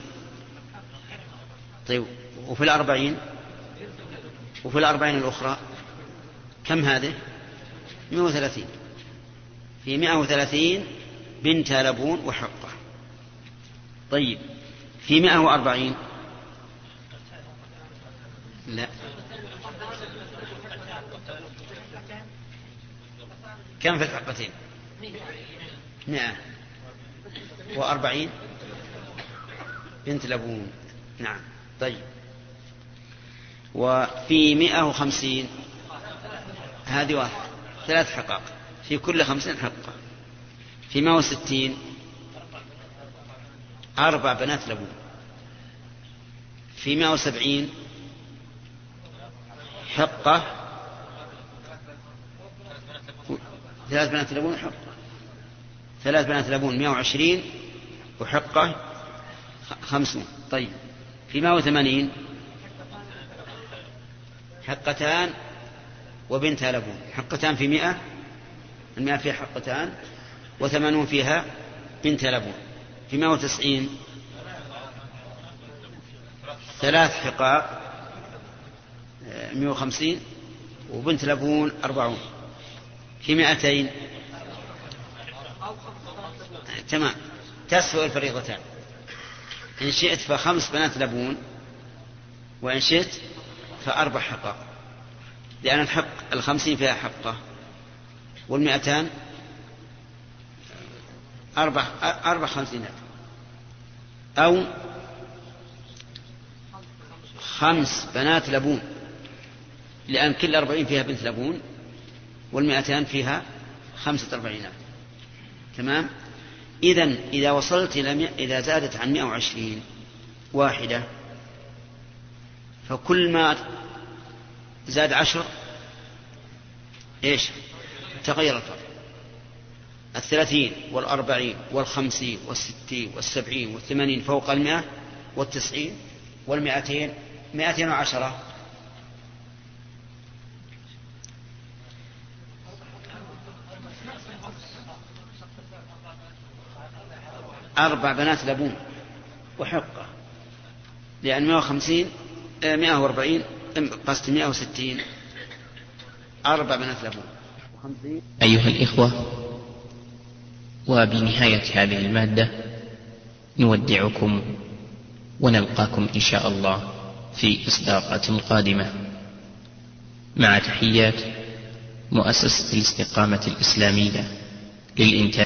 [SPEAKER 1] طيب. وفي الأربعين؟ وفي الأربعين الأخرى؟ كم هذه؟ مئة وثلاثين. في مئة وثلاثين بنت لبون وحقة. طيب في مئة وأربعين؟ لا. كم في الحقتين؟ مئة وأربعين؟ بنت لبون. نعم. طيب. وفي مئة وخمسين. هذه واحد. ثلاث حقائق. في كل خمسين حقة في مئة وستين. أربع بنات لبون في مئة وسبعين. حقة. ثلاث بنات لبون حقة. ثلاث بنات لبون مئة وعشرين. وحقة خمسون. طيب. في مئة وثمانين. حقتان وبنتها لبون حقتان في مئة المئة فيها حقتان وثمانون فيها بنت لبون في مئة وتسعين ثلاث حقاق مئة وخمسين وبنت لبون أربعون. في مئتين تمام. تسوى الفريضتان. إن شئت فخمس بنات لبون وإن شئت فأربع حقائق. لأن الحق الخمسين فيها حقة. والمئتان أربع أربع خمسينات. أو خمس بنات لبون. لأن كل أربعين فيها بنت لبون والمئتان فيها خمسة أربعينات. تمام؟ إذا إذا وصلت إلى إذا زادت عن مئة وعشرين واحدة فكل ما زاد عشر إيش؟ تغير الفرق الثلاثين والأربعين والخمسين والستين والسبعين والثمانين فوق المئة والتسعين والمئتين مئتين وعشرة. أربع بنات لبون وحقة لأن مئة وخمسين مئة وأربعين قصد مئة وستين. أربع بنات لبون
[SPEAKER 10] أيها الإخوة وبنهاية هذه المادة نودعكم ونلقاكم إن شاء الله في إصداقات قادمة. مع تحيات مؤسسة الاستقامة الإسلامية للإنتاج.